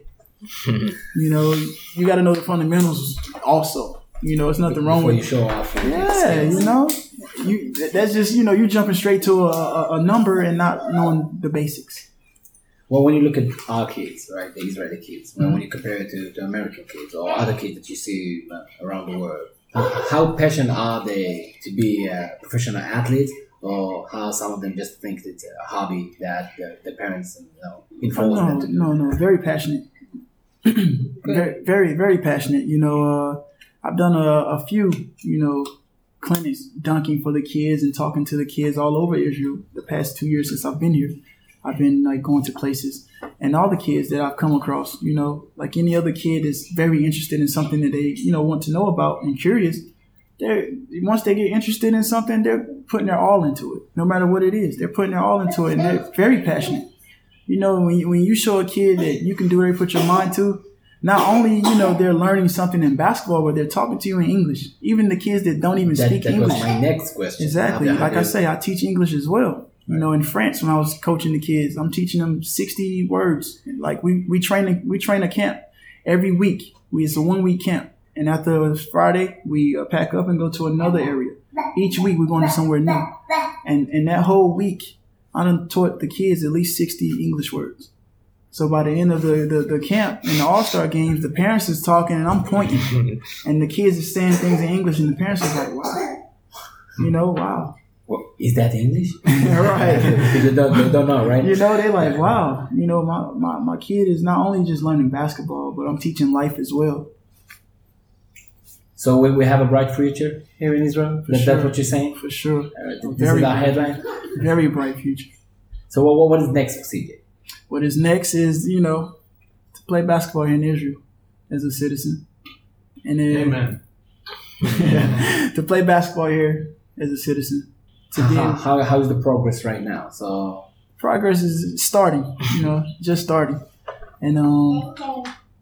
S3: you know, you gotta know the fundamentals also. You know, it's nothing wrong
S1: Before
S3: with
S1: you show off.
S3: yeah, you know, you that's just you know you jumping straight to a, a, a number and not knowing the basics.
S1: Well, when you look at our kids, right, the Israeli kids,
S3: Mm-hmm.
S1: when you compare it to, to American kids or other kids that you see uh, around the world, how, passionate are they to be a professional athlete, or how some of them just think it's a hobby that the, the parents you know enforce them
S3: No,
S1: to do?
S3: no, no, very passionate. very, very, very passionate. You know, uh, I've done a, a few, you know, clinics dunking for the kids and talking to the kids all over Israel the past two years since I've been here. I've been like going to places and all the kids that I've come across, you know, like any other kid is very interested in something that they, you know, want to know about and curious. They're once they get interested in something, they're putting their all into it, no matter what it is. They're putting their all into it and they're very passionate. You know, when you, when you show a kid that you can do whatever you put your mind to, not only you know they're learning something in basketball, but they're talking to you in English. Even the kids that don't even
S1: That,
S3: speak
S1: that
S3: English.
S1: my next question.
S3: Exactly. Like I say, I teach English as well. You know, in France, when I was coaching the kids, I'm teaching them 60 words. Like we we train a, we train a camp every week. We it's a one week camp, and after Friday, we uh, pack up and go to another area. Each week, we're going to somewhere new, and and that whole week, I done taught the kids at least 60 English words. So by the end of the, the, the camp and the All Star games, the parents is talking and I'm pointing, and the kids are saying things in English, and the parents is like, "Wow, you know, wow."
S1: Well, is that English?
S3: right.
S1: you don't, they don't know, right?
S3: You know, they're like, wow, you know, my, my, my kid is not only just learning basketball, but I'm teaching life as well.
S1: So we, we have a bright future here in Israel.
S3: For
S1: That,
S3: sure.
S1: That's what you're saying.
S3: For sure.
S1: Uh, this
S3: Very
S1: is our headline.
S3: Very bright future.
S1: So what, what is next for CJ?
S3: What is next is, you know, to play basketball here in Israel as a citizen. And then
S4: Amen.
S3: to play basketball here as a citizen. To be
S1: How, how, how is the progress right now? So
S3: progress is starting, you know, just starting. And um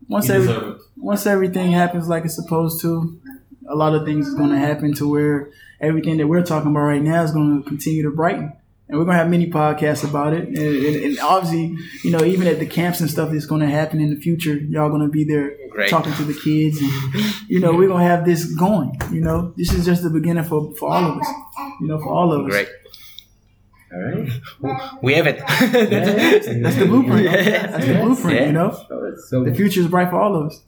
S3: once every once everything happens like it's supposed to, a lot of things is going to happen to where everything that we're talking about right now is going to continue to brighten. And we're going to have many podcasts about it. And, and, and obviously, you know, even at the camps and stuff that's going to happen in the future, y'all going to be there
S5: Great.
S3: talking to the kids. And, you know, we're going to have this going. You know, this is just the beginning for, for all of us. You know, for all of us.
S5: Great.
S1: all right.
S5: We have it.
S3: That's the blueprint.
S5: Yes.
S3: That's the blueprint,
S5: Yeah.
S3: you know?
S1: So, so,
S3: The future is bright for all of us.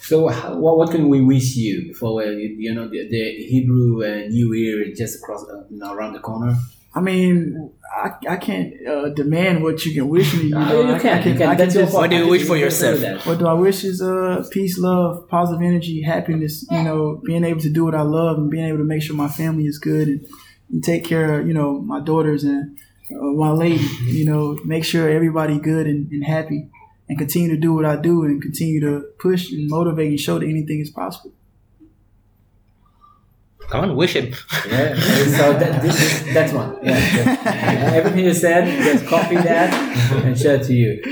S1: so how, what, what can we wish you before uh, you, you know the, the Hebrew uh, New Year is just across uh, around the corner?
S3: I mean, I, I can't uh, demand what you can wish me. You, know?
S1: you
S3: I-
S1: can,
S3: I
S1: you can.
S3: I
S1: That's your
S3: just-
S5: What do you wish for yourself?
S1: do.
S3: What do I wish is uh, peace, love, positive energy, happiness. You know, being able to do what I love and being able to make sure my family is good and, and take care of you know my daughters and uh, my lady. You know, make sure everybody good and, and happy, and continue to do what I do and continue to push and motivate and show that anything is possible.
S5: Come on, wish him.
S1: Yeah. So that, this, this, that's one. Yeah. that- everything you said, just copy that and share it to you.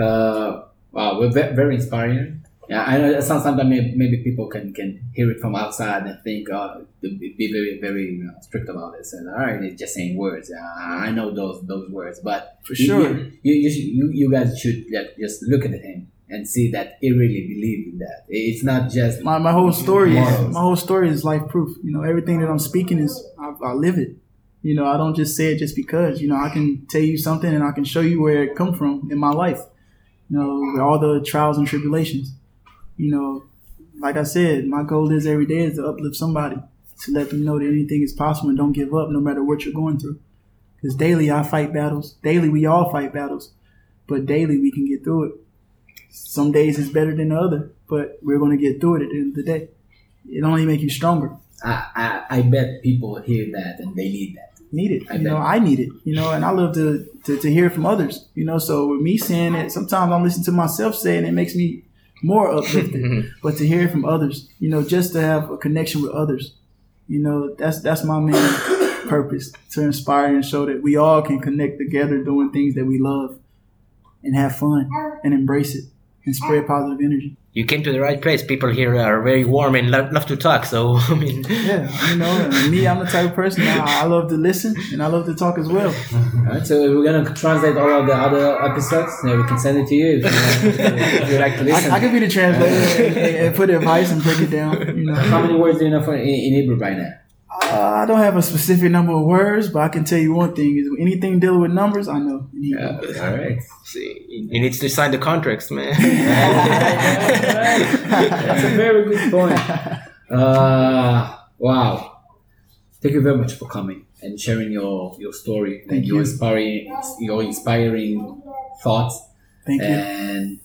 S1: Uh, wow, we're ve- very inspiring. Yeah, I know some- sometimes maybe, maybe people can, can hear it from outside and think, oh, be be very very you know, strict about this. And all right, it's just saying words. Uh, I know those those words, but
S3: For sure.
S1: you you, you, you, you guys should like, just look at him and see that he really believes in that. It's not just
S3: My, my whole story is my whole story is life proof. You know, everything that I'm speaking is I, I live it. You know, I don't just say it just because. You know, I can tell you something and I can show you where it come from in my life. You know, with all the trials and tribulations. You know, like I said, my goal is every day is to uplift somebody, to let them know that anything is possible and don't give up no matter what you're going through. Because daily I fight battles. Daily we all fight battles, but daily we can get through it. Some days it's better than the other, but we're going to get through it at the end of the day. It only make you stronger.
S1: I, I, I bet people hear that and they need that.
S3: Need it,
S1: I
S3: you know. I need it, you know, and I love to, to to hear from others, you know. So with me saying it, sometimes I'm listening to myself saying it, it makes me more uplifted. but to hear it from others, you know, just to have a connection with others, you know, that's that's my main purpose to inspire and show that we all can connect together doing things that we love and have fun and embrace it and spread oh. positive energy.
S5: You came to the right place. People here are very warm and love, love to talk. So I mean,
S3: Yeah, you know, me, I'm the type of person I, I love to listen and I love to talk as well.
S1: Alright, so we're gonna translate all of the other episodes. Yeah, we can send it to you if you, if you like to listen.
S3: I, I could be the translator and, and, and put advice and break it down. You know,
S1: How many words do you know for, in, in Hebrew right now?
S3: Uh, I don't have a specific number of words, but I can tell you one thing: is anything dealing with numbers, I know. in Hebrew.
S1: all right.
S5: see, you need to sign the contracts, man.
S1: That's a very good point. Uh, wow. Thank you very much for coming and sharing your, your story and
S3: Thank
S1: your inspiring your inspiring thoughts.
S3: Thank you.
S1: And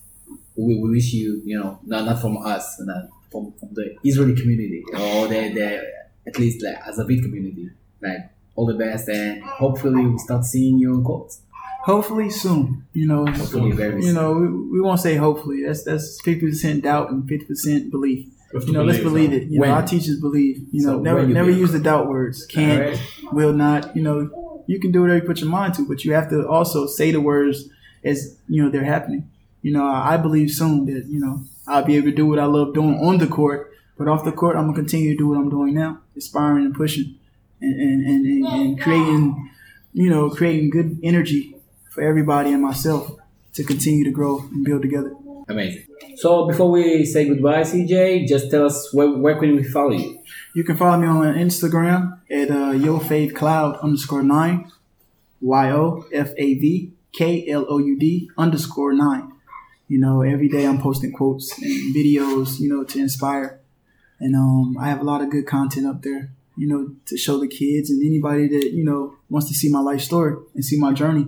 S1: we, we wish you, you know, not, not from us, not from, from the Israeli community or the, the at least like as a big community, like all the best, and hopefully we start seeing you in courts.
S3: Hopefully soon. You know,
S1: Hopefully very
S3: you know, we, we won't say hopefully. That's that's fifty percent doubt and fifty percent belief. You know, let's believe it. You
S1: When?
S3: know, our teachers believe. You know,
S1: So
S3: never
S1: you
S3: never
S1: believe.
S3: use the doubt words. Can't,
S1: Alright.
S3: will not. You know, you can do whatever you put your mind to, but you have to also say the words as you know they're happening. You know, I I believe soon that you know I'll be able to do what I love doing on the court, but off the court, I'm gonna continue to do what I'm doing now, aspiring and pushing, and and and, and, and creating, you know, creating good energy for everybody and myself to continue to grow and build together.
S1: Amazing. So before we say goodbye, CJ, just tell us where, where can we follow you?
S3: You can follow me on Instagram at uh, YoFavKloud underscore nine, Y O F A V K L O U D underscore nine. You know, every day I'm posting quotes and videos, you know, to inspire. And um, I have a lot of good content up there, you know, to show the kids and anybody that, you know, wants to see my life story and see my journey.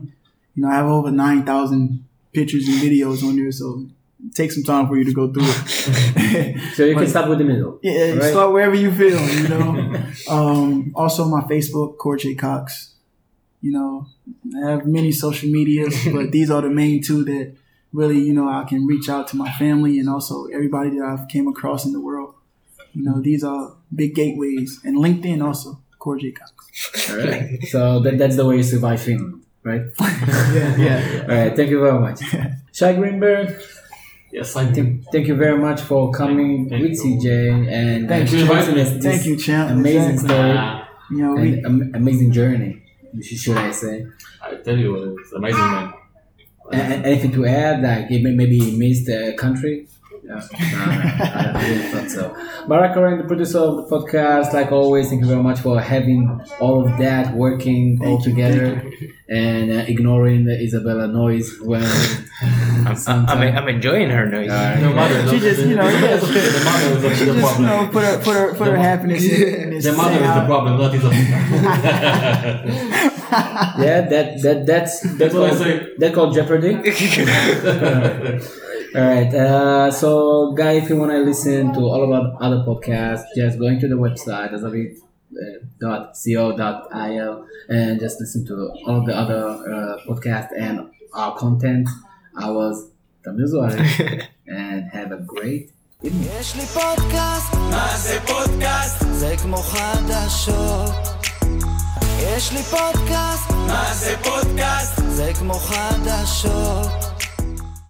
S3: You know, I have over 9,000 pictures and videos on there, so take some time for you to go through it.
S1: So you can start with the middle.
S3: yeah,
S1: Right.
S3: start wherever you feel, you know. um, also, my Facebook, Cor-J Cox. You know, I have many social medias, but these are the main two that really, you know, I can reach out to my family and also everybody that I've came across in the world. You know, these are big gateways, and LinkedIn also, Cor-J Cox.
S1: All right. So that, that's the way you survive Finland, right?
S3: Yeah, yeah.
S1: All right. Thank you very much. Shai Greenberg,
S4: Yes, I think.
S1: thank, thank you very much for coming
S4: Thank
S1: with
S4: you.
S1: CJ and
S3: Thank you.
S1: sharing us this
S3: Thank you, champ.
S1: amazing
S3: Exactly.
S1: story
S4: Uh,
S3: You know, we,
S1: am- amazing journey. Should I say?
S4: I tell you, it's amazing, man.
S1: And, anything to add? Like maybe you missed a country? Yeah. No, I, I didn't think so. Barak Koren, the producer of the podcast, like always, thank you very much for having all of that working all
S3: you,
S1: together and uh, ignoring the Isabella noise when
S5: I'm, I'm, I'm enjoying her noise.
S1: Alright.
S4: The mother,
S3: She just, you know,
S4: the,
S3: yeah.
S4: the mother is actually the
S3: just, you know, put her, put her, put her happiness in, in
S4: The mother is the
S3: sound.
S4: problem, not his
S1: yeah, that that that's that's
S4: That's what I
S1: called,
S4: say.
S1: that called Jeopardy. All right. Uh, so, guys, if you want to listen to all about other podcasts, just going to the website azavit.co.il uh, and just listen to all the other uh, podcasts and our content. I was the Zuaretz, and have a great evening.